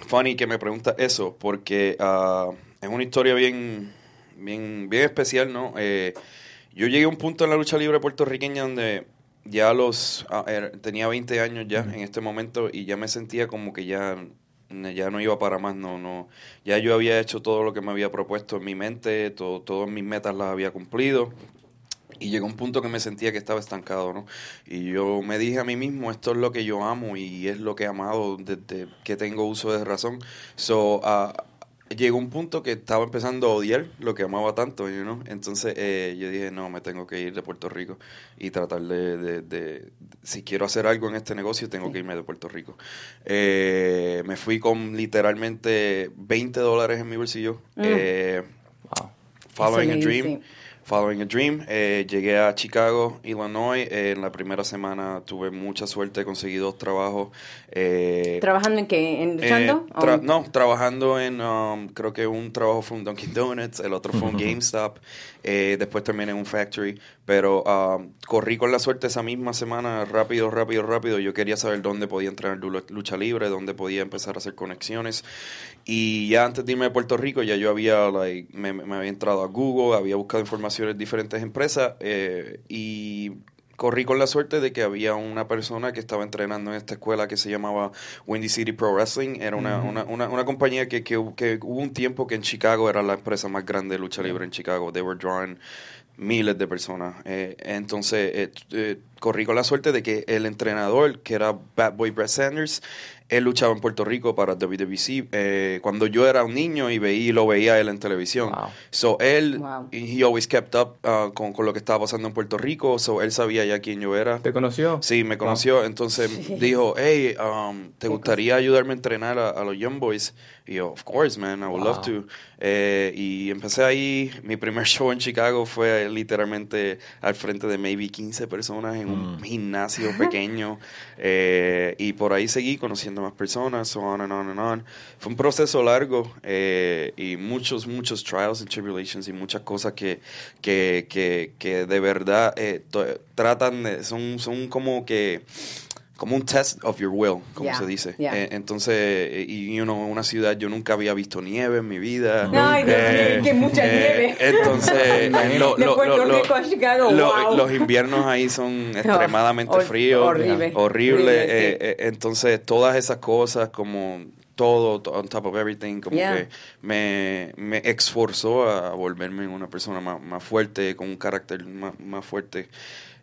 funny que me pregunta eso, porque ah, es una historia bien, bien, bien especial, ¿no? Eh, yo llegué a un punto en la lucha libre puertorriqueña donde ya los ah, tenía 20 años ya en este momento y ya me sentía como que ya ya no iba para más, no, no, ya yo había hecho todo lo que me había propuesto en mi mente, todo, todas mis metas las había cumplido. Y llegó un punto que me sentía que estaba estancado, ¿no? Y yo me dije a mí mismo, esto es lo que yo amo y es lo que he amado desde que tengo uso de razón. So, ah, llegó un punto que estaba empezando a odiar lo que amaba tanto, you know? Entonces eh, yo dije, no, me tengo que ir de Puerto Rico y tratar de, de- de- si quiero hacer algo en este negocio, tengo que irme de Puerto Rico. Eh, me fui con literalmente 20 dólares en mi bolsillo. Eh, Wow. Following a. Dream. Following a Dream. Eh, llegué a Chicago, Illinois. Eh, en la primera semana tuve mucha suerte, conseguí dos trabajos. Eh, ¿Trabajando en qué? ¿En luchando? eh, tra- ¿O- no, trabajando en, um, creo que un trabajo fue un Dunkin' Donuts, el otro fue un <laughs> GameStop, eh, después terminé en un factory, pero um, corrí con la suerte esa misma semana, rápido, rápido, rápido, yo quería saber dónde podía entrenar lu- lucha libre, dónde podía empezar a hacer conexiones, y ya antes de irme a Puerto Rico, ya yo había, like, me, me había entrado a Google, había buscado información en diferentes empresas, eh, y corrí con la suerte de que había una persona que estaba entrenando en esta escuela que se llamaba Windy City Pro Wrestling. Era una, una, una, una compañía que, que, que hubo un tiempo que en Chicago era la empresa más grande de lucha libre en Chicago. They were drawing miles de personas. Eh, entonces, eh, eh, corrí con la suerte de que el entrenador, que era Bad Boy Brett Sanders, él luchaba en Puerto Rico para WWC eh, cuando yo era un niño y veía, lo veía él en televisión. Wow. So, él, Wow. he always kept up uh, con, con lo que estaba pasando en Puerto Rico. So, él sabía ya quién yo era. ¿Te conoció? Sí, me conoció. Entonces dijo, hey, um, ¿te gustaría ayudarme a entrenar a, a los Young Boys? Y yo, of course, man, I would love to. Eh, y empecé ahí. Mi primer <laughs> show en Chicago fue literalmente al frente de maybe 15 personas en un gimnasio pequeño. Eh, y por ahí seguí conociendo más personas, so on and on and on. Fue un proceso largo eh, y muchos, muchos trials and tribulations y muchas cosas que, que, que, que de verdad eh, tratan, de- son, son como que como un test of your will, como Yeah, se dice. yeah. Eh, entonces, eh, y you know, una ciudad, yo nunca había visto nieve en mi vida. Ay, Dios Eh, mío, que mucha nieve. Entonces, lo- De lo- Puerto lo- lo- Rico a Chicago, lo- wow. los inviernos ahí son <laughs> extremadamente fríos, horrible, horrible. horrible, sí. entonces, todas esas cosas como todo to- on top of everything como Yeah. que me, me esforzó a volverme una persona más, más fuerte con un carácter más, más fuerte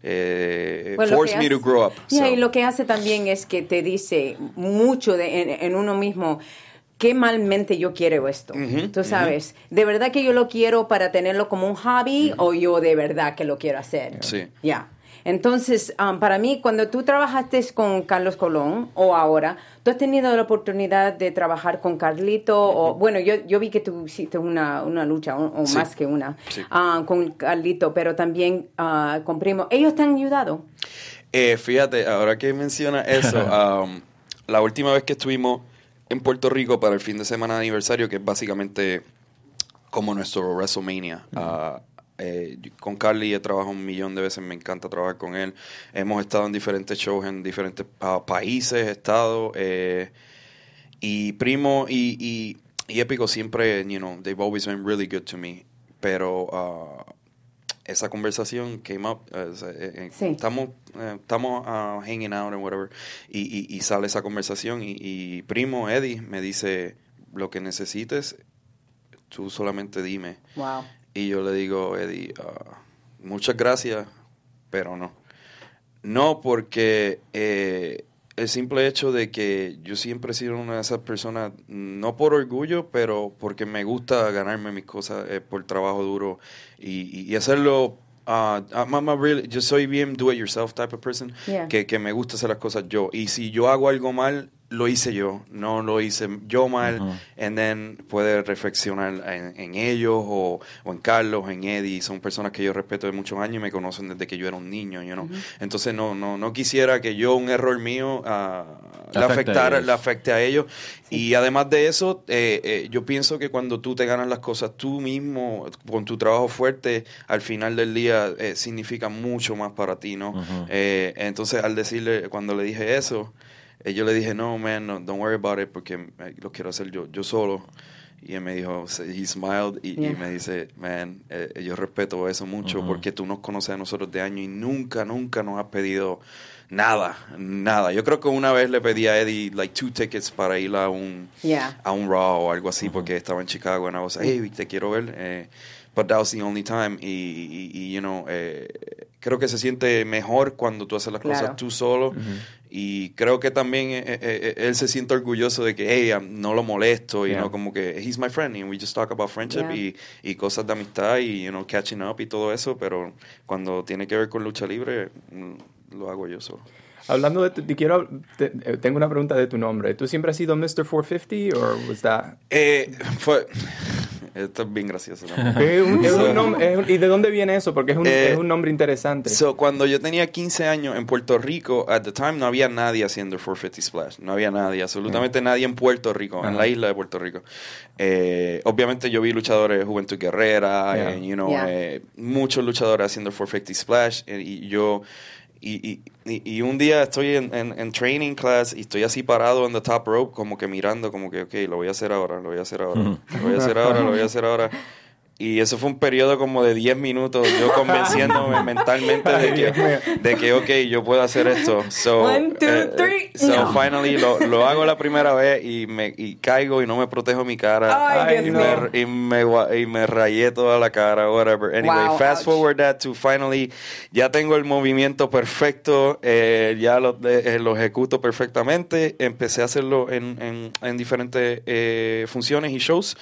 eh, que me to grow up Yeah, so. y lo que hace también es que te dice mucho de, en, en uno mismo. Qué malmente yo quiero esto. Tú sabes, ¿de verdad que yo lo quiero para tenerlo como un hobby o yo de verdad que lo quiero hacer? Sí. Ya. Entonces, um, para mí, cuando tú trabajaste con Carlos Colón o ahora, tú has tenido la oportunidad de trabajar con Carlito o, bueno, yo, yo vi que tú hiciste una, una lucha o, o Sí. más que una Sí. ah, con Carlito, pero también con Primo. ¿Ellos te han ayudado? Eh, fíjate, ahora que menciona eso, <laughs> um, la última vez que estuvimos en Puerto Rico para el fin de semana de aniversario, que es básicamente como nuestro WrestleMania. Eh, con Carly he trabajado un millón de veces, me encanta trabajar con él. Hemos estado en diferentes shows en diferentes países, estados. eh, y Primo y, y, y Épico siempre, you know, they've always been really good to me. Pero ah, esa conversación came up. eh, Sí. Estamos, estamos ah, hanging out and whatever. Y, y, y sale esa conversación. Y, y Primo, Eddie, me dice: Lo que necesites, tú solamente dime. Wow. Y yo le digo, Eddie, ah, muchas gracias, pero no. No, porque eh, el simple hecho de que yo siempre he sido una de esas personas, no por orgullo, pero porque me gusta ganarme mis cosas eh, por trabajo duro y, hacerlo. I'm- I'm a really- yo soy bien do it yourself type of person Yeah. que, que me gusta hacer las cosas yo y si yo hago algo mal lo hice yo, no lo hice yo mal, and then puede reflexionar en, en ellos o, o, en Carlos, en Eddie, son personas que yo respeto de muchos años y me conocen desde que yo era un niño, you know? entonces no, no, no quisiera que yo, un error mío, uh, le, afectara, le afecte a ellos, y además de eso, eh, eh, yo pienso que cuando tú te ganas las cosas tú mismo, con tu trabajo fuerte, al final del día eh, significa mucho más para ti, ¿no? Eh, entonces al decirle, cuando le dije eso, eh, yo le dije, no, man, no, don't worry about it, porque eh, lo quiero hacer yo, yo solo. Y él me dijo, he smiled y, Yeah. y me dice, man, eh, yo respeto eso mucho porque tú nos conoces a nosotros de años y nunca, nunca nos has pedido nada, nada. Yo creo que una vez le pedí a Eddie like two tickets para ir a un Yeah. a un Raw o algo así porque estaba en Chicago and I was like, hey, te quiero ver. Eh, but that was the only time. Y, y- y, you know, eh, creo que se siente mejor cuando tú haces las Claro. cosas tú solo. Y creo que también eh, eh, eh, él se siente orgulloso de que, hey, no lo molesto. Y Yeah. no como que, he's my friend. And we just talk about friendship Yeah. y, y cosas de amistad y, you know, catching up y todo eso. Pero cuando tiene que ver con lucha libre, mm, lo hago yo solo. Hablando de, tu- te quiero, te- eh, tengo una pregunta de tu nombre. ¿Tú siempre has sido Mr. 450 o was that? Eh, fue... Esto es bien gracioso. ¿no? <laughs> Es un- es un nom- es un- ¿Y de dónde viene eso? Porque es un, Eh, es un nombre interesante. So, cuando yo tenía 15 años en Puerto Rico, at the time no había nadie haciendo 450 Splash. No había nadie, absolutamente nadie en Puerto Rico, en la isla de Puerto Rico. Eh, obviamente yo vi luchadores de Juventud Guerrera, Yeah. eh, you know, Yeah. eh, muchos luchadores haciendo 450 Splash. eh, y yo... Y, y, y- un día estoy en, en, en training class y estoy así parado en the top rope, como que mirando, como que, ok, lo voy a hacer ahora, lo voy a hacer ahora, lo voy a hacer ahora, lo voy a hacer ahora. Y eso fue un periodo como de 10 minutos, yo <laughs> convenciéndome mentalmente de que, de que, ok, yo puedo hacer esto. So, One, two, eh, three. so No. finally lo, lo hago la primera vez y me y caigo y no me protejo mi cara. Ay, Dios y, me, y, me, y me rayé toda la cara, whatever. Anyway, Wow, fast ouch. forward that to finally, ya tengo el movimiento perfecto, eh, ya lo, eh, lo ejecuto perfectamente. Empecé a hacerlo en, en, en diferentes eh, funciones y shows.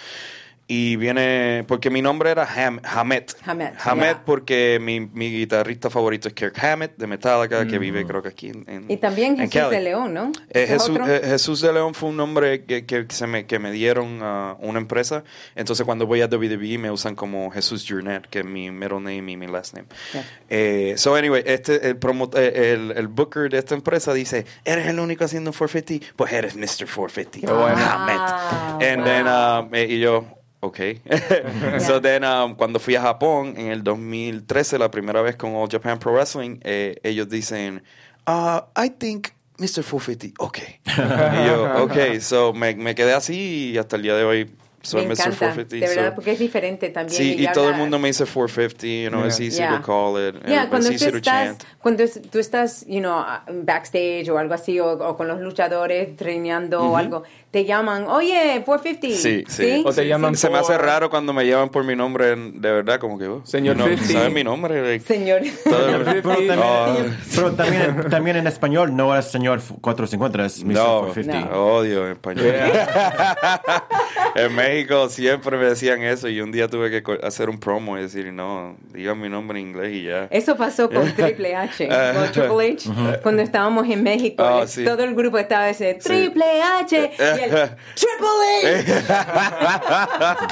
Y viene, porque mi nombre era Ham, Hamet. Hamet, Hamet yeah. porque mi, mi guitarrista favorito es Kirk Hammett de Metallica, que vive creo que aquí en, en- Y también en Jesús Cali. de León, ¿no? Eh, ¿Ese es Jesús, eh, Jesús de León fue un nombre que, que, se me, que me dieron a una empresa. Entonces, cuando voy a WWE, me usan como Jesús Jurnet, que es mi middle name y mi last name. Yeah. Eh, so, anyway, este, el, promo- eh, el, el booker de esta empresa dice: ¿Eres el único haciendo 450? Pues eres Mr. 450. Qué bueno. Hammett. Wow, And then, wow. um, eh, y yo. Ok. <laughs> so then, um, cuando fui a Japón en el 2013, la primera vez con All Japan Pro Wrestling, eh, ellos dicen, uh, I think Mr. 450, ok. y yo, <laughs> ok. So me, me quedé así y hasta el día de hoy soy me Mr. encanta, 450. de verdad, so- porque es diferente también. Sí, y ya todo el mundo me dice 450, you know, it's Yeah. easy Yeah. to call it, Yeah, and cuando it's tú easy to estás, chant. cuando tú estás, you know, backstage o algo así, o, o con los luchadores traineando o algo, te llaman, oye, 450. Sí, sí. O te llaman Se me hace raro cuando me llaman por mi nombre, en- de verdad, como que, oh, Señor no, 50. ¿sabes mi nombre? Like, Señor. todo el- Pero también, Oh. pero también, también en español no es señor 450, es Mr. No, 450. odio en español. <laughs> en México siempre me decían eso y un día tuve que hacer un promo y decir, no, digan mi nombre en inglés y ya. Eso pasó con <laughs> Triple H, con Triple H, <laughs> cuando estábamos en México. Ah, el- sí. Todo el grupo estaba ese Triple H y el Triple H. <laughs>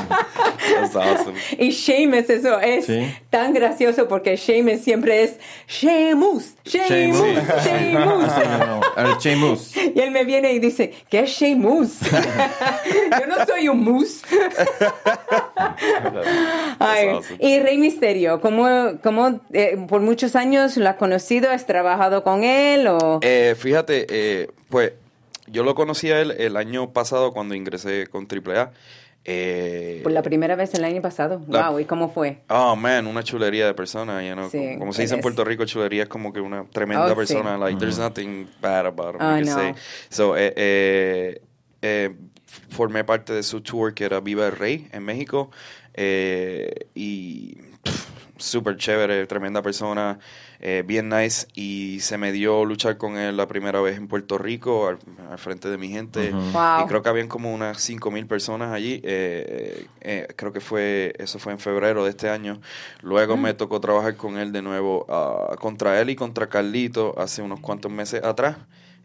<laughs> That's awesome. Y Sheamus, eso es Sí. tan gracioso porque Sheamus siempre es Sheamus, Sheamus, Sheamus. <laughs> No, el Sheamus. Y él me viene y dice, ¿qué es Sheamus? Yo no soy un mus. Ay, awesome. Y Rey Misterio, ¿cómo, cómo eh, por muchos años lo has conocido? ¿Has trabajado con él? O... Eh, fíjate, eh, pues yo lo conocí a él el año pasado cuando ingresé con AAA. Eh, por la primera vez el año pasado. La- wow, ¿y cómo fue? Oh, man, una chulería de persona, you know, Sí, como, como se él dice en. Puerto Rico, chulería es como que una tremenda Oh, sí. persona, like, there's nothing bad about him, Oh, no. say. So, eh, eh, eh, formé parte de su tour que era Viva el Rey en México, eh, y súper chévere, tremenda persona, eh, bien nice, y se me dio luchar con él la primera vez en Puerto Rico, al, al frente de mi gente, Wow. y creo que habían como unas 5 mil personas allí. eh, eh, creo que fue, eso fue en febrero de este año. Luego me tocó trabajar con él de nuevo, ah, contra él y contra Carlito hace unos cuantos meses atrás.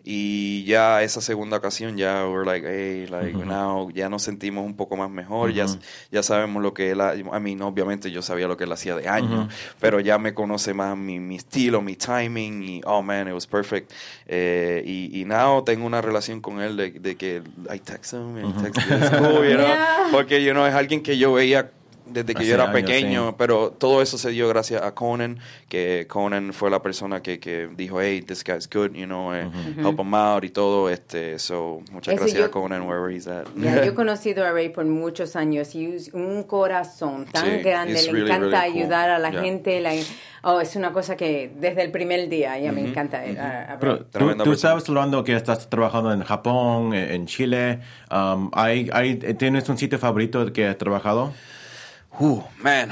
Y ya esa segunda ocasión, ya we're like, hey, like, now, ya nos sentimos un poco más mejor, ya, ya sabemos lo que él, a mí, obviamente yo sabía lo que él hacía de años, pero ya me conoce más mi, mi estilo, mi timing, y oh man, it was perfect. Eh, y, y now tengo una relación con él de, de que I text him, and text it's cool, you know, <laughs> Yeah. porque, you know, es alguien que yo veía desde que Hace yo era años, pequeño, sí. pero todo eso se dio gracias a Conan, que Conan fue la persona que, que dijo, hey, this guy's good, you know, eh, help him out y todo, este, so, muchas gracias yo- a Conan wherever he's at. Ya, yo he <laughs> conocido a Ray por muchos años y es un corazón tan Sí, grande, le really, encanta really cool. ayudar a la Yeah. gente. la- oh, es una cosa que desde el primer día ya me encanta. eh, a- a Pero Ray. tú, tú estabas hablando que estás trabajando en Japón, en en Chile. Um, ¿hay, hay, ¿Tienes un sitio favorito que has trabajado? Uh, man,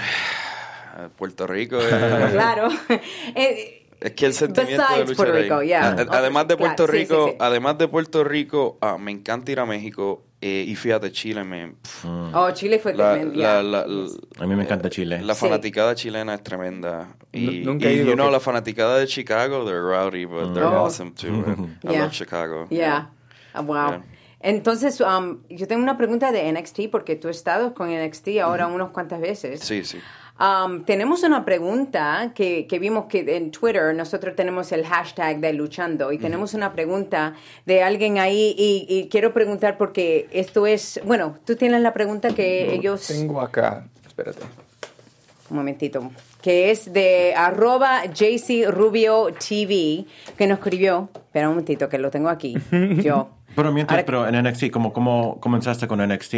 Puerto Rico eh, <laughs> Claro. <laughs> Eh, Es que el sentimiento de Besides luchar Puerto ahí. Rico, yeah. Además de Claro, Puerto sí, sí, Rico, sí. además de Puerto Rico, ah, me encanta ir a México eh, y fíjate Chile, me, pf, oh, Chile fue la, tremendo. la- yeah. la- la- A mí me encanta Chile. La Sí. fanaticada chilena es tremenda. Y, Nu- nunca he y, ido, you know, que- la fanaticada de Chicago, they're rowdy, but they're Oh. awesome too. man. I Yeah. love Chicago. Yeah. Ah, wow. Entonces, um, yo tengo una pregunta de NXT porque tú has estado con NXT ahora unas cuantas veces. Sí, sí. Um, tenemos una pregunta que, que vimos que en Twitter nosotros tenemos el hashtag de luchando y tenemos una pregunta de alguien ahí y, y quiero preguntar porque esto es, bueno, tú tienes la pregunta que ellos, Tengo acá, espérate. un momentito, que es de arroba Rubio TV que nos escribió, espera un momentito que lo tengo aquí, <laughs> yo. Pero mientras, Ahora- pero en NXT, ¿cómo, ¿cómo comenzaste con NXT?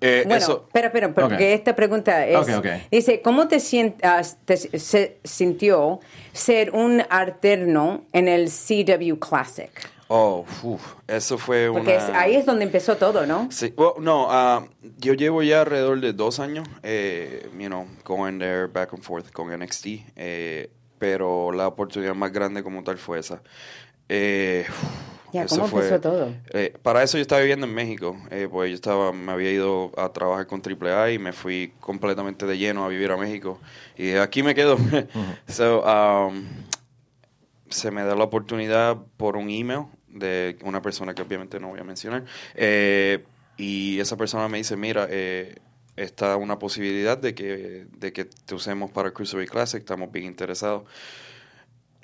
Eh, Bueno, eso, espera, espera, porque Ok. esta pregunta es... Ok, ok. Dice, ¿cómo te, sien- ah, te se- sintió ser un alterno en el CW Classic? oh, uf, eso fue Porque es- una... ahí es donde empezó todo, ¿no? Sí, well, no, ah, yo llevo ya alrededor de dos años, eh, you know, going there back and forth con NXT, eh, pero la oportunidad más grande como tal fue esa. Eh, Ya, eso ¿cómo empezó todo? eh, para eso yo estaba viviendo en México, eh, pues yo estaba, me había ido a trabajar con AAA y me fui completamente de lleno a vivir a México y dije, aquí me quedo. <laughs> so, um, se me da la oportunidad por un email de una persona que obviamente no voy a mencionar. eh, y esa persona me dice, mira, eh, está una posibilidad de que, de que te usemos para el Cruiserweight Classic, estamos bien interesados.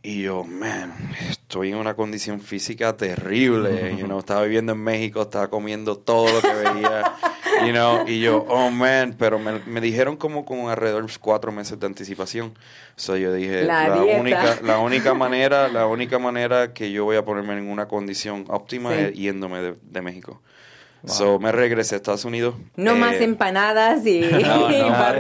Y yo, man, estoy en una condición física terrible. You know, estaba viviendo en México, estaba comiendo todo lo que veía. You know, y yo, oh man, pero me, me dijeron como con alrededor de cuatro meses de anticipación. So yo dije, La única, <laughs> la única manera, la única manera que yo voy a ponerme en una condición óptima Sí. es yéndome de, de México. So me regresé a Estados Unidos. No Eh, más empanadas y, <laughs> no, no más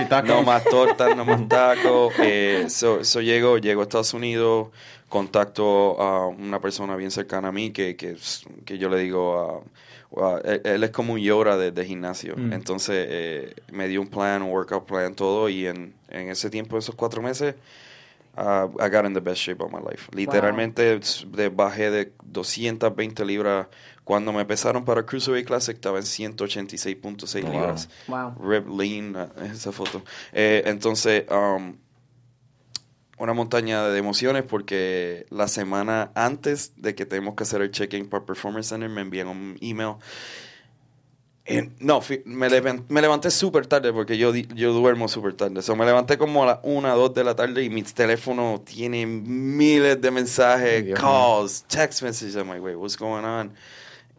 y tacos. No más tortas, no más tacos. <laughs> Eh, so, so llego, llego a Estados Unidos, contacto a una persona bien cercana a mí que, que, que yo le digo, ah, ah, él, él es como un Yoda de, de gimnasio. Entonces eh, me dio un plan, un workout plan, todo. Y en, en ese tiempo, esos cuatro meses, ah, I got in the best shape of my life. Literalmente s- de- bajé de 220 libras. Cuando me pesaron para Cruiserweight Classic estaba en 186.6 libras. Wow. Rip Lean, ah, esa foto. Eh, entonces, um, una montaña de emociones porque la semana antes de que tenemos que hacer el check-in para Performance Center me envían un email. Eh, no, me, levan- me levanté súper tarde porque yo, yo duermo súper tarde. So, me levanté como a las 1, 2 de la tarde y mi teléfono tiene miles de mensajes, Dios calls, text messages. I'm like, wait, what's going on?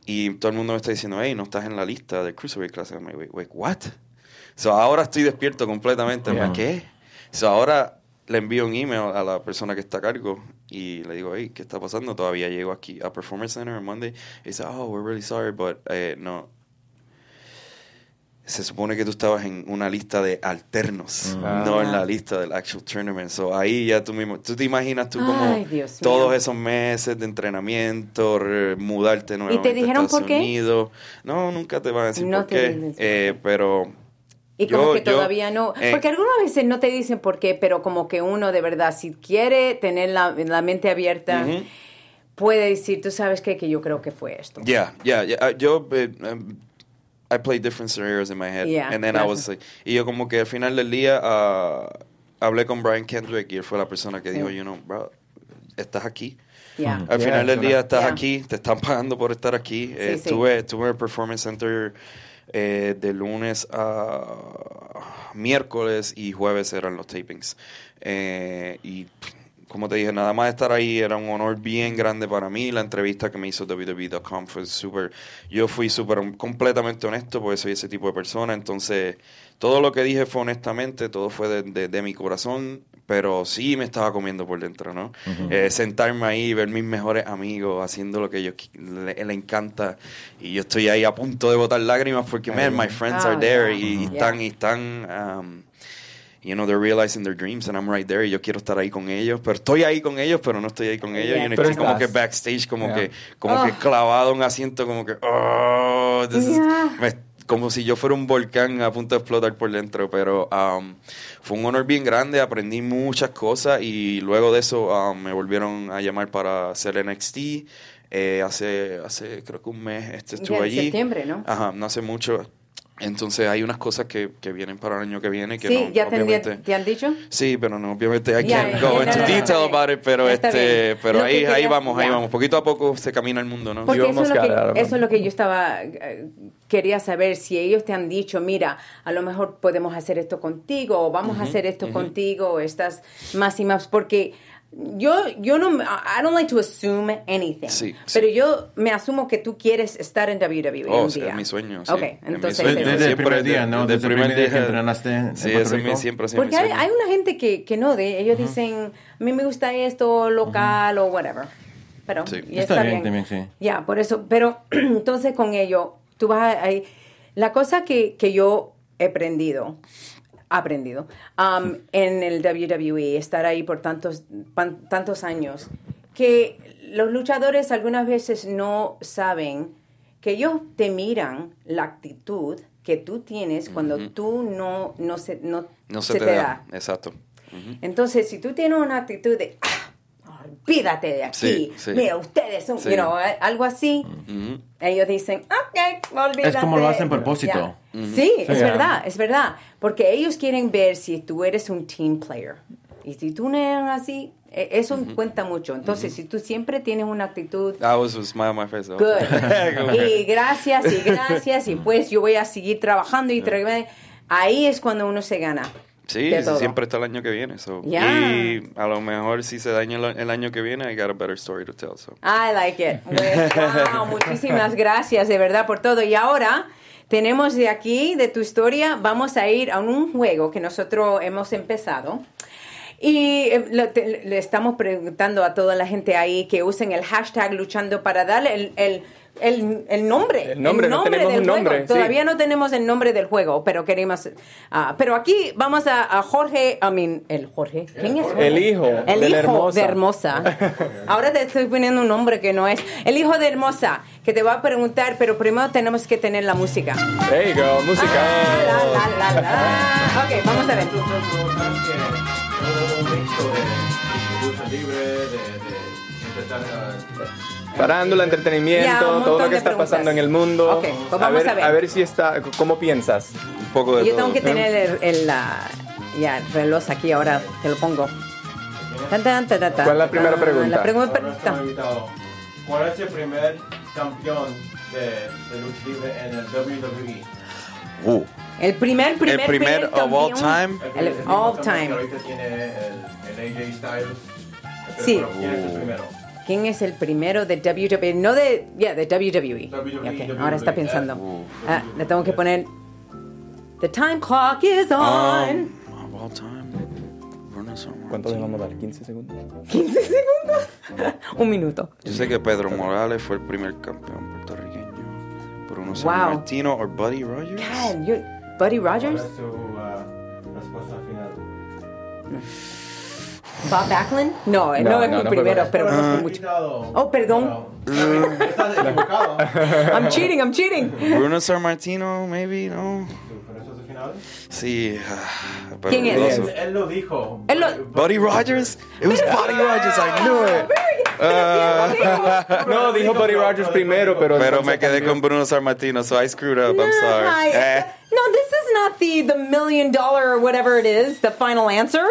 Y todo el mundo me está diciendo, hey, no estás en la lista del Cruiserweight Classic. I'm like, wait, wait, what? So, ahora estoy despierto completamente. Like, ¿Qué? So, ahora le envío un email a la persona que está a cargo y le digo, hey, ¿qué está pasando? Todavía llego aquí a Performance Center on Monday. Y dice, oh, we're really sorry, but eh, no. Se supone que tú estabas en una lista de alternos, Ah. no en la lista del actual tournament. So, ahí ya tú mismo, tú te imaginas tú como Ay, todos mío. esos meses de entrenamiento, re- mudarte nuevamente dijeron a Estados por qué? Unidos. No, nunca te van a decir No por te qué. dicen eh, pero Y como yo- que yo, todavía no. eh, porque algunas veces no te dicen por qué, pero como que uno de verdad, si quiere tener la, la mente abierta, puede decir, tú sabes qué, que yo creo que fue esto. Yeah, yeah, yeah. Uh, Yo, eh, um, I played different scenarios in my head. Yeah, and then. I was like, y yo como que al final del día uh, hablé con Brian Kendrick y él fue la persona que dijo, Sí. you know, bro, estás aquí. Yeah. Al Yeah, final del día estás Yeah. aquí, te están pagando por estar aquí. Eh, sí. Estuve, estuve en el Performance Center eh, de lunes a miércoles y jueves eran los tapings. Eh, y pff, como te dije, nada más estar ahí era un honor bien grande para mí. La entrevista que me hizo WWE.com fue súper... Yo fui súper completamente honesto porque soy ese tipo de persona. Entonces, todo lo que dije fue honestamente, todo fue de, de- de mi corazón, pero sí me estaba comiendo por dentro, ¿no? Eh, sentarme ahí, ver mis mejores amigos haciendo lo que ellos le, le encanta y yo estoy ahí a punto de botar lágrimas porque, man, my friends Ah, are there yeah. y, y Yeah. están, y están, um, you know, they're realizing their dreams and I'm right there y yo quiero estar ahí con ellos, pero estoy ahí con ellos, pero no estoy ahí con ellos Yeah. y estoy como que backstage, como Yeah. que, como Oh. que clavado en un asiento, como que, oh, this is- Yeah. me- como si yo fuera un volcán a punto de explotar por dentro, pero um, fue un honor bien grande, aprendí muchas cosas y luego de eso um, me volvieron a llamar para hacer NXT. Eh, hace, hace creo que un mes este, estuve Ya en allí. septiembre, ¿no? Ajá, no hace mucho. Entonces hay unas cosas que, que vienen para el año que viene que Sí, no, ¿ya te, obviamente- te han dicho? Sí, pero no, obviamente I Ya, can't ya, go ya, into no, no, detail está bien. about it, pero este, bien. pero Lo ahí, ahí quería- vamos, ahí vamos. Poquito a poco se camina el mundo, ¿no? Porque Yo eso es, lo que, eso es lo que yo estaba, eh, quería saber, si ellos te han dicho, mira, a lo mejor podemos hacer esto contigo, o vamos a hacer esto contigo, o estás más y más, porque yo, yo no, I don't like to assume anything, Sí, pero sí. yo me asumo que tú quieres estar en WWE Oh, un día. es mi sueño. Sí. Ok, entonces... sueño. eso. Desde el primer día, ¿no? Desde el primer día que entrenaste en Sí, Puerto ese es mi- siempre sido mi Porque hay, hay una gente que, que no, de ellos dicen, a mí me gusta esto local o whatever. Pero Sí. y Está bien también, sí. Ya, por eso. Pero <clears throat> entonces con ello, tú vas ahí. La cosa que, que yo he aprendido, aprendido um, en el WWE, estar ahí por tantos, pan- tantos años, que los luchadores algunas veces no saben que ellos te miran la actitud que tú tienes cuando tú no, no se, no, No se, te, da. Exacto. Entonces, si tú tienes una actitud de, "Ah, olvídate de aquí, Sí, sí. mira, ustedes son, Sí. you know, eh, algo así, ellos dicen, ok, olvídate. Es como lo hacen a propósito. Ya. Sí, es ya. verdad, es verdad, porque ellos quieren ver si tú eres un team player. Y si tú no eres así, eh, eso cuenta mucho. Entonces, si tú siempre tienes una actitud I was a smile on my face. <laughs> Good. y gracias, y gracias, y pues yo voy a seguir trabajando y tra- ahí es cuando uno se gana. Sí, siempre está el año que viene. so. Ya. Y a lo mejor si se daña el, año que viene, I got a better story to tell. So. I like it. <laughs> Wow, muchísimas gracias de verdad por todo. Y ahora tenemos de aquí, de tu historia, vamos a ir a un juego que nosotros hemos empezado. Y eh, lo- te- le estamos preguntando a toda la gente ahí que usen el hashtag luchando para darle el, el, el, el nombre. El nombre, no tenemos del un juego. nombre, sí. Todavía no tenemos el nombre del juego, pero queremos... ah, pero aquí vamos a, a Jorge, I mean, el Jorge. ¿Quién es Jorge? El hijo El de hijo hermosa. de Hermosa. <laughs> Ahora te estoy poniendo un nombre que no es. El hijo de Hermosa, que te va a preguntar, pero primero tenemos que tener la música. There you go, música. Ah, la, la, la, la. Ok, vamos a ver. Farándula, entretenimiento, Ya, un todo lo que está preguntas. pasando en el mundo. Ok, pues vamos ver, a ver. si está, ¿cómo piensas? Un poco de Yo todo. tengo que tener el, el, la- ya, el reloj aquí, ahora te lo pongo. Tan, tan, tan, tan, tan. ¿Cuál es la primera pregunta? La pregunta ¿Cuál es el primer campeón de, de lucha libre en el WWE? Uh, el primer, primer, el primer of all time. El El all time. Que ahorita tiene el, el AJ Styles. Sí. ¿Quién es el primero? ¿Quién es el primero de WWE? No de, ya, de WWE. WWE, Ok, ahora está WWE. pensando. Uh. Ah, le tengo que poner. The time clock is on. Um, of all time. ¿Cuánto le vamos a dar? ¿15 segundos? 15 segundos. Un minuto. Yo sé que Pedro Morales fue el primer campeón puertorriqueño. Bruno Wow. San Martino o Buddy Rogers. God, you, Buddy ¿Cuál Rogers? es su uh, respuesta final? Bob Backlund? No, él No, no, es no, mi no primero, pero Bueno, no fue mucho. Oh, perdón. Bueno, Estás equivocado. <laughs> I'm cheating, I'm cheating. Bruno San Martino, maybe, no. ¿Su respuesta final? Sí. ah, pero ¿Quién es? no Él, sé. él lo dijo. Él lo- Buddy Rogers? It was Buddy Rogers, I knew it. No, dijo Buddy Rogers primero, pero... Pero me quedé con Bruno San Martino, so I screwed up. I'm sorry. Ay, Eh. No, this is not the, the million dollar or whatever it is, the final answer.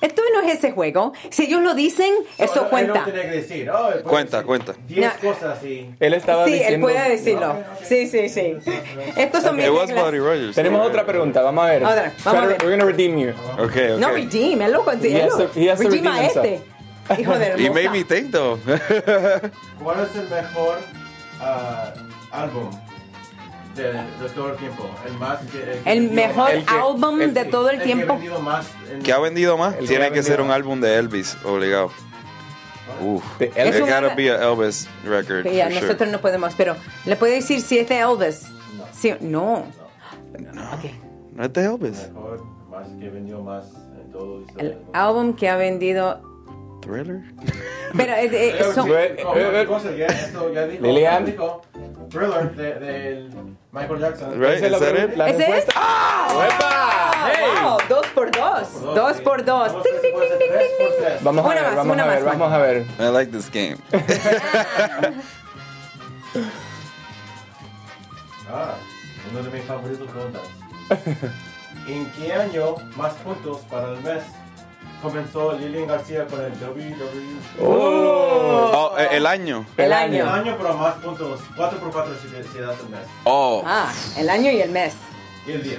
Esto no es ese juego. Si ellos lo dicen, eso Él cuenta. no tiene que decir, oh, él Cuenta, decir cuenta. 10 No. cosas así. Él estaba Sí, diciendo... él puede decirlo. Sí, sí, sí. Estos son mis reglas. Buddy Rogers. Tenemos otra pregunta, vamos a ver. Otra, vamos a ver. We're gonna redeem you. Okay, okay. No redeem, él lo to- to Redeem a este. Hijo de <laughs> He hermosa. made me think though. <laughs> ¿Cuál es el mejor ah, álbum de, de todo el tiempo? El más que, que El vendió mejor. El que- álbum el de que- todo el que tiempo. ha vendido más en- ¿Qué ha vendido más? El que Tiene que ser un más. álbum de Elvis, obligado. Uf. Es It un- gotta be a Elvis record. Que sure. nosotros no podemos, pero le puede decir si es de Elvis. Sí, no. Ok. No es de Elvis. mejor, más que vendió más en todo el El álbum que ha vendido. Thriller. Pero eh, eh, son- no, Lilian. Thriller de, del Michael Jackson. Right, Esa es la. Ah, ¡Hey! wow, dos por dos. Dos por dos. Vamos a Una ver, más, vamos una a ver, más, vamos a ver. I like this game. <laughs> Ah, uno de mis favoritos preguntas. ¿En qué año más puntos para el mes comenzó Lilian García con el WWE? Oh, eh, el año. El El año. año, pero más puntos. 4 por 4 si, si das el mes. Oh. Ah, el año y el mes. Y el día.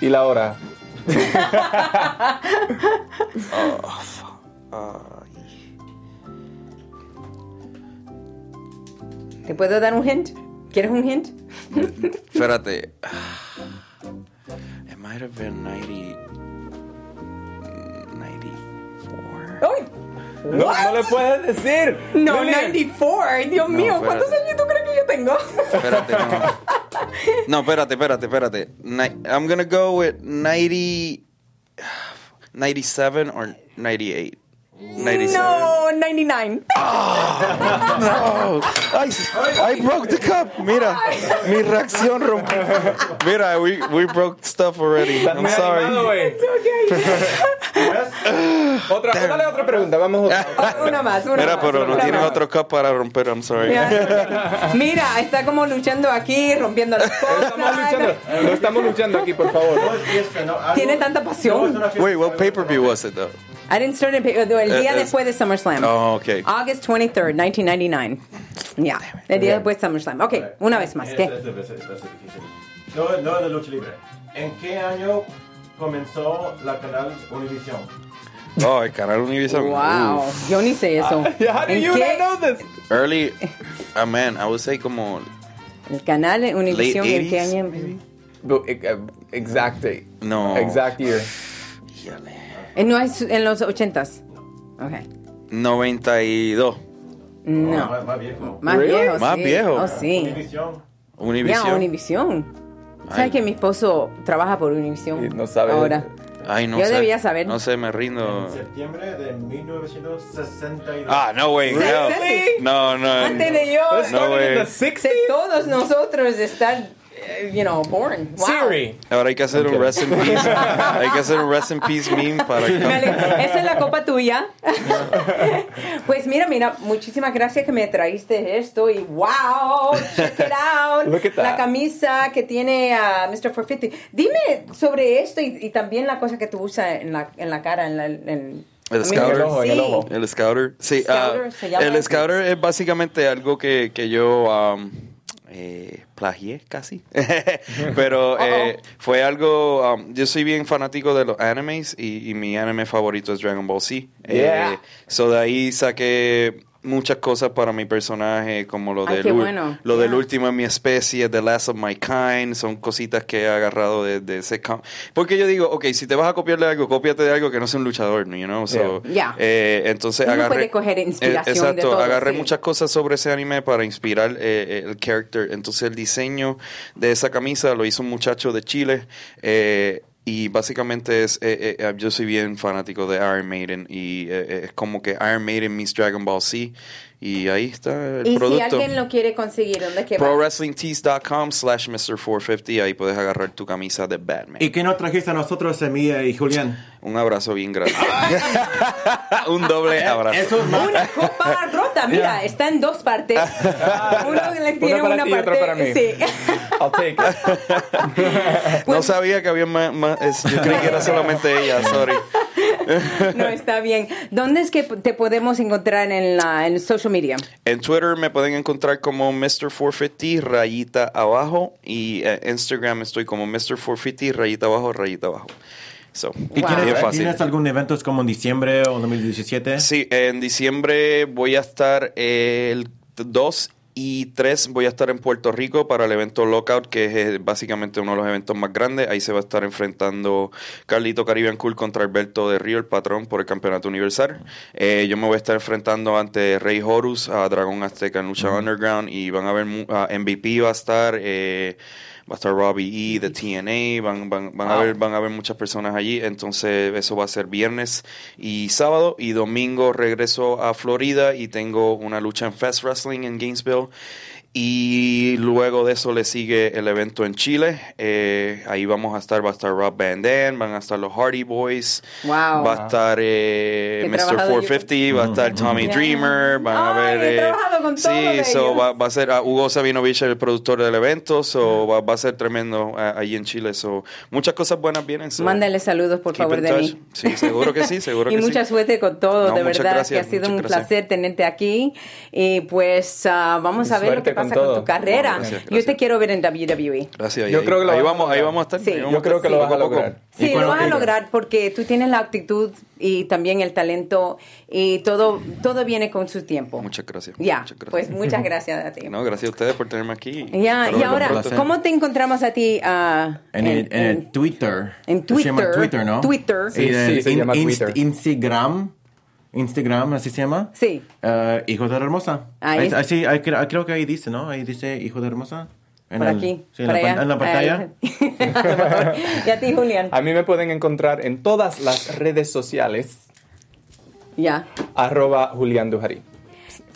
Y la hora. <laughs> Ay. ¿Te puedo dar un hint? ¿Quieres un hint? Espérate. It might have been 90. No, no le puedes decir. No, Lilian. 94. Dios mío, espérate. ¿cuántos años tú crees que yo tengo? Espérate, no. No, espérate, espérate, espérate. Ni- I'm gonna go with 90. 97 or 98. 97. No, 99. No, I, I broke the cup. Mira, mi reacción rompió. Mira, we, we broke stuff already. I'm muy animado, sorry. Otra, dale otra pregunta, vamos. a- Una más, una Mira, más. pero no una tienen más. otro cup para romper. I'm sorry. Ya. Mira, está como luchando aquí, rompiendo las cosas. Estamos luchando. No estamos luchando aquí, por favor. No no. Tiene tanta pasión. No. Wait, what pay per view was it though? I didn't start in, el día Eh, después de SummerSlam. Oh, okay. August 23rd, 1999. Ya, el día después de SummerSlam. Ok, una vez más. ¿Qué? este. No, no de lucha libre. ¿En qué año comenzó la canal Univision? Oh, el canal Univision. Wow, Uf. yo ni sé eso. <laughs> How do ¿En you qué? not know this? Early, ah man, I would say como El canal Univision, Late ¿en qué 80s, año? But, uh, Exact date. No. Exact year. Híjole. Eh, No es en los 80s. Ok. 92. No. Más, más viejo. Más Really? viejo. Más sí. viejo. Oh, sí. Univision. Ya, Univision. Univision. Ay. ¿Sabes que mi esposo trabaja por Univision? Y no sabe. Ahora. Ay, no Yo sé. debía saber. No sé, me rindo. En septiembre de 1962. Ah, no way. ¿Sí? hell. ¿Sí? No, no. Antes de yo. No 60s. todos nosotros eh, you know, born. Wow. Siri. Ahora hay que hacer un Ok. rest in peace. <laughs> hay que hacer un rest in peace meme para Dale, Esa es la copa tuya. <laughs> pues mira, mira, muchísimas gracias que me traíste esto y wow, check it out. <laughs> Look at that. La camisa que tiene a Mr. 450. Dime sobre esto y, y también la cosa que tú usas en la, en la cara, en la, en- El scouter. En el ojo, el sí. ojo. El scouter. Sí, ah, Scouter llama el scouter es básicamente algo que, que yo um, eh, plagié casi. <laughs> Pero eh, fue algo. um, yo soy bien fanático de los animes y, y mi anime favorito es Dragon Ball Z. Yeah. Eh, so de ahí saqué muchas cosas para mi personaje, como lo, Ay, del, bueno. lo del último en mi especie, The Last of My Kind. Son cositas que he agarrado de, de ese. Porque yo digo, ok, si te vas a copiar de algo, cópiate de algo que no sea un luchador, you know? So, Yeah. eh, entonces Uno agarré. puede coger inspiración eh, de exacto, todo, agarré sí. muchas cosas sobre ese anime para inspirar eh, el character. Entonces el diseño de esa camisa lo hizo un muchacho de Chile. eh, y básicamente es, eh, eh, yo soy bien fanático de Iron Maiden y eh, eh, es como que Iron Maiden meets Dragon Ball Z y ahí está el Y si producto. alguien lo quiere conseguir, ¿dónde es que? ProWrestlingTees.com slash Mr450 ahí puedes agarrar tu camisa de Batman. ¿Y qué nos trajiste a nosotros, Semilla y Julián? Un abrazo bien grande. <laughs> un doble abrazo. Eso es más. Una copa rota, mira, está en dos partes. <laughs> Uno le tiene para una ti y otra parte. para mí. Sí. <laughs> I'll take it. no sabía que había más, más- es- yo creí que era solamente ella, sorry. <laughs> No, está bien. ¿Dónde es que te podemos encontrar en la en social media? En Twitter me pueden encontrar como Mr450 rayita abajo y en Instagram estoy como Mr450 rayita abajo rayita abajo. So, ¿Y Wow. tienes, bien fácil. tienes algún evento como en diciembre o 2017? Sí, en diciembre voy a estar el 2 y 3 voy a estar en Puerto Rico para el evento Lockout, que es eh, básicamente uno de los eventos más grandes. Ahí se va a estar enfrentando Carlito Caribbean Cool contra Alberto de Río, el patrón por el campeonato universal. Eh, yo me voy a estar enfrentando ante Rey Horus, a Dragón Azteca en Lucha Underground y van a ver a MVP va a estar. eh, Va a estar Robbie E de TNA, van, van, van, a ver, van a ver muchas personas allí, entonces eso va a ser viernes y sábado y domingo regreso a Florida y tengo una lucha en Fest Wrestling en Gainesville y luego de eso le sigue el evento en Chile, eh, ahí vamos a estar, va a estar Rob Van Dam, van a estar los Hardy Boys, Wow. va a estar eh, Mr. trabajado yo 450, va a estar Tommy Ya. Dreamer, van a Ay, ver... he eh, trabajado con sí, todos so va, va a ser a Hugo Sabinovich el productor del evento, so va, va a ser tremendo eh, allí en Chile. So, muchas cosas buenas vienen. So, Mándale saludos, por keep favor, de touch. mí. Sí, seguro que sí, <laughs> seguro y que mucha sí. suerte con todo, No, de verdad, gracias, que ha sido un gracias. placer tenerte aquí. Y pues ah, vamos a ver lo Suerte que con pasa con, todo. tu carrera. Gracias, Yo gracias. te quiero ver en WWE. Gracias. Yo ahí, creo que lo ahí vas a vamos, ahí lograr. vamos a estar. Sí. vamos Yo creo estar que lo vas a lograr. ¿Y Sí, lo vas a lograr porque tú tienes la actitud y también el talento y todo todo viene con su tiempo. Muchas gracias. Ya, muchas gracias. pues muchas <laughs> gracias a ti. No, gracias a ustedes por tenerme aquí. Ya, Espero y ahora, pronto. ¿cómo te encontramos a ti ah, En, el, en el Twitter. en Se llama Twitter. Twitter, ¿no? Twitter. Sí, el sí, se llama Twitter. Instagram. Instagram, así se llama. Sí. Eh, hijo de la hermosa. Ahí así, ahí creo, creo que ahí dice, ¿no? Ahí dice hijo de hermosa. En Por el- aquí, sí, en, la, en la pantalla. Ahí. A lo mejor. y a ti, Julián. A mí me pueden encontrar en todas las redes sociales, Ya. arroba Julián Dujarí.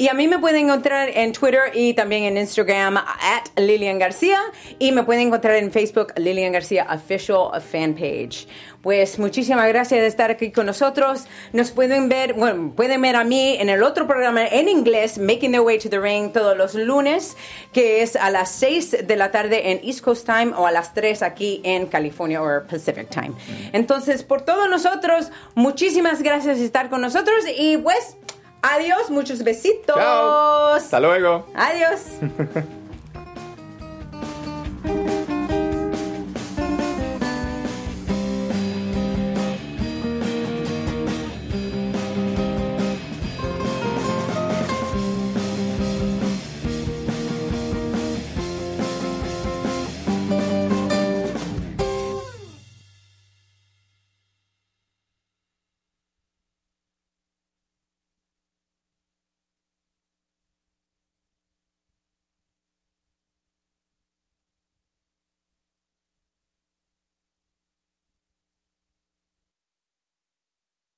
Y a mí me pueden encontrar en Twitter y también en Instagram at Lilian García y me pueden encontrar en Facebook Lilian García Official Fan Page. Pues muchísimas gracias de estar aquí con nosotros. Nos pueden ver, bueno, pueden ver a mí en el otro programa en inglés, Making Their Way to the Ring, todos los lunes, que es a las 6 de la tarde en East Coast Time o a las 3 aquí en California o Pacific Time. Entonces, por todos nosotros, muchísimas gracias de estar con nosotros y pues... Adiós, muchos besitos. Chao. Hasta luego. Adiós. <laughs>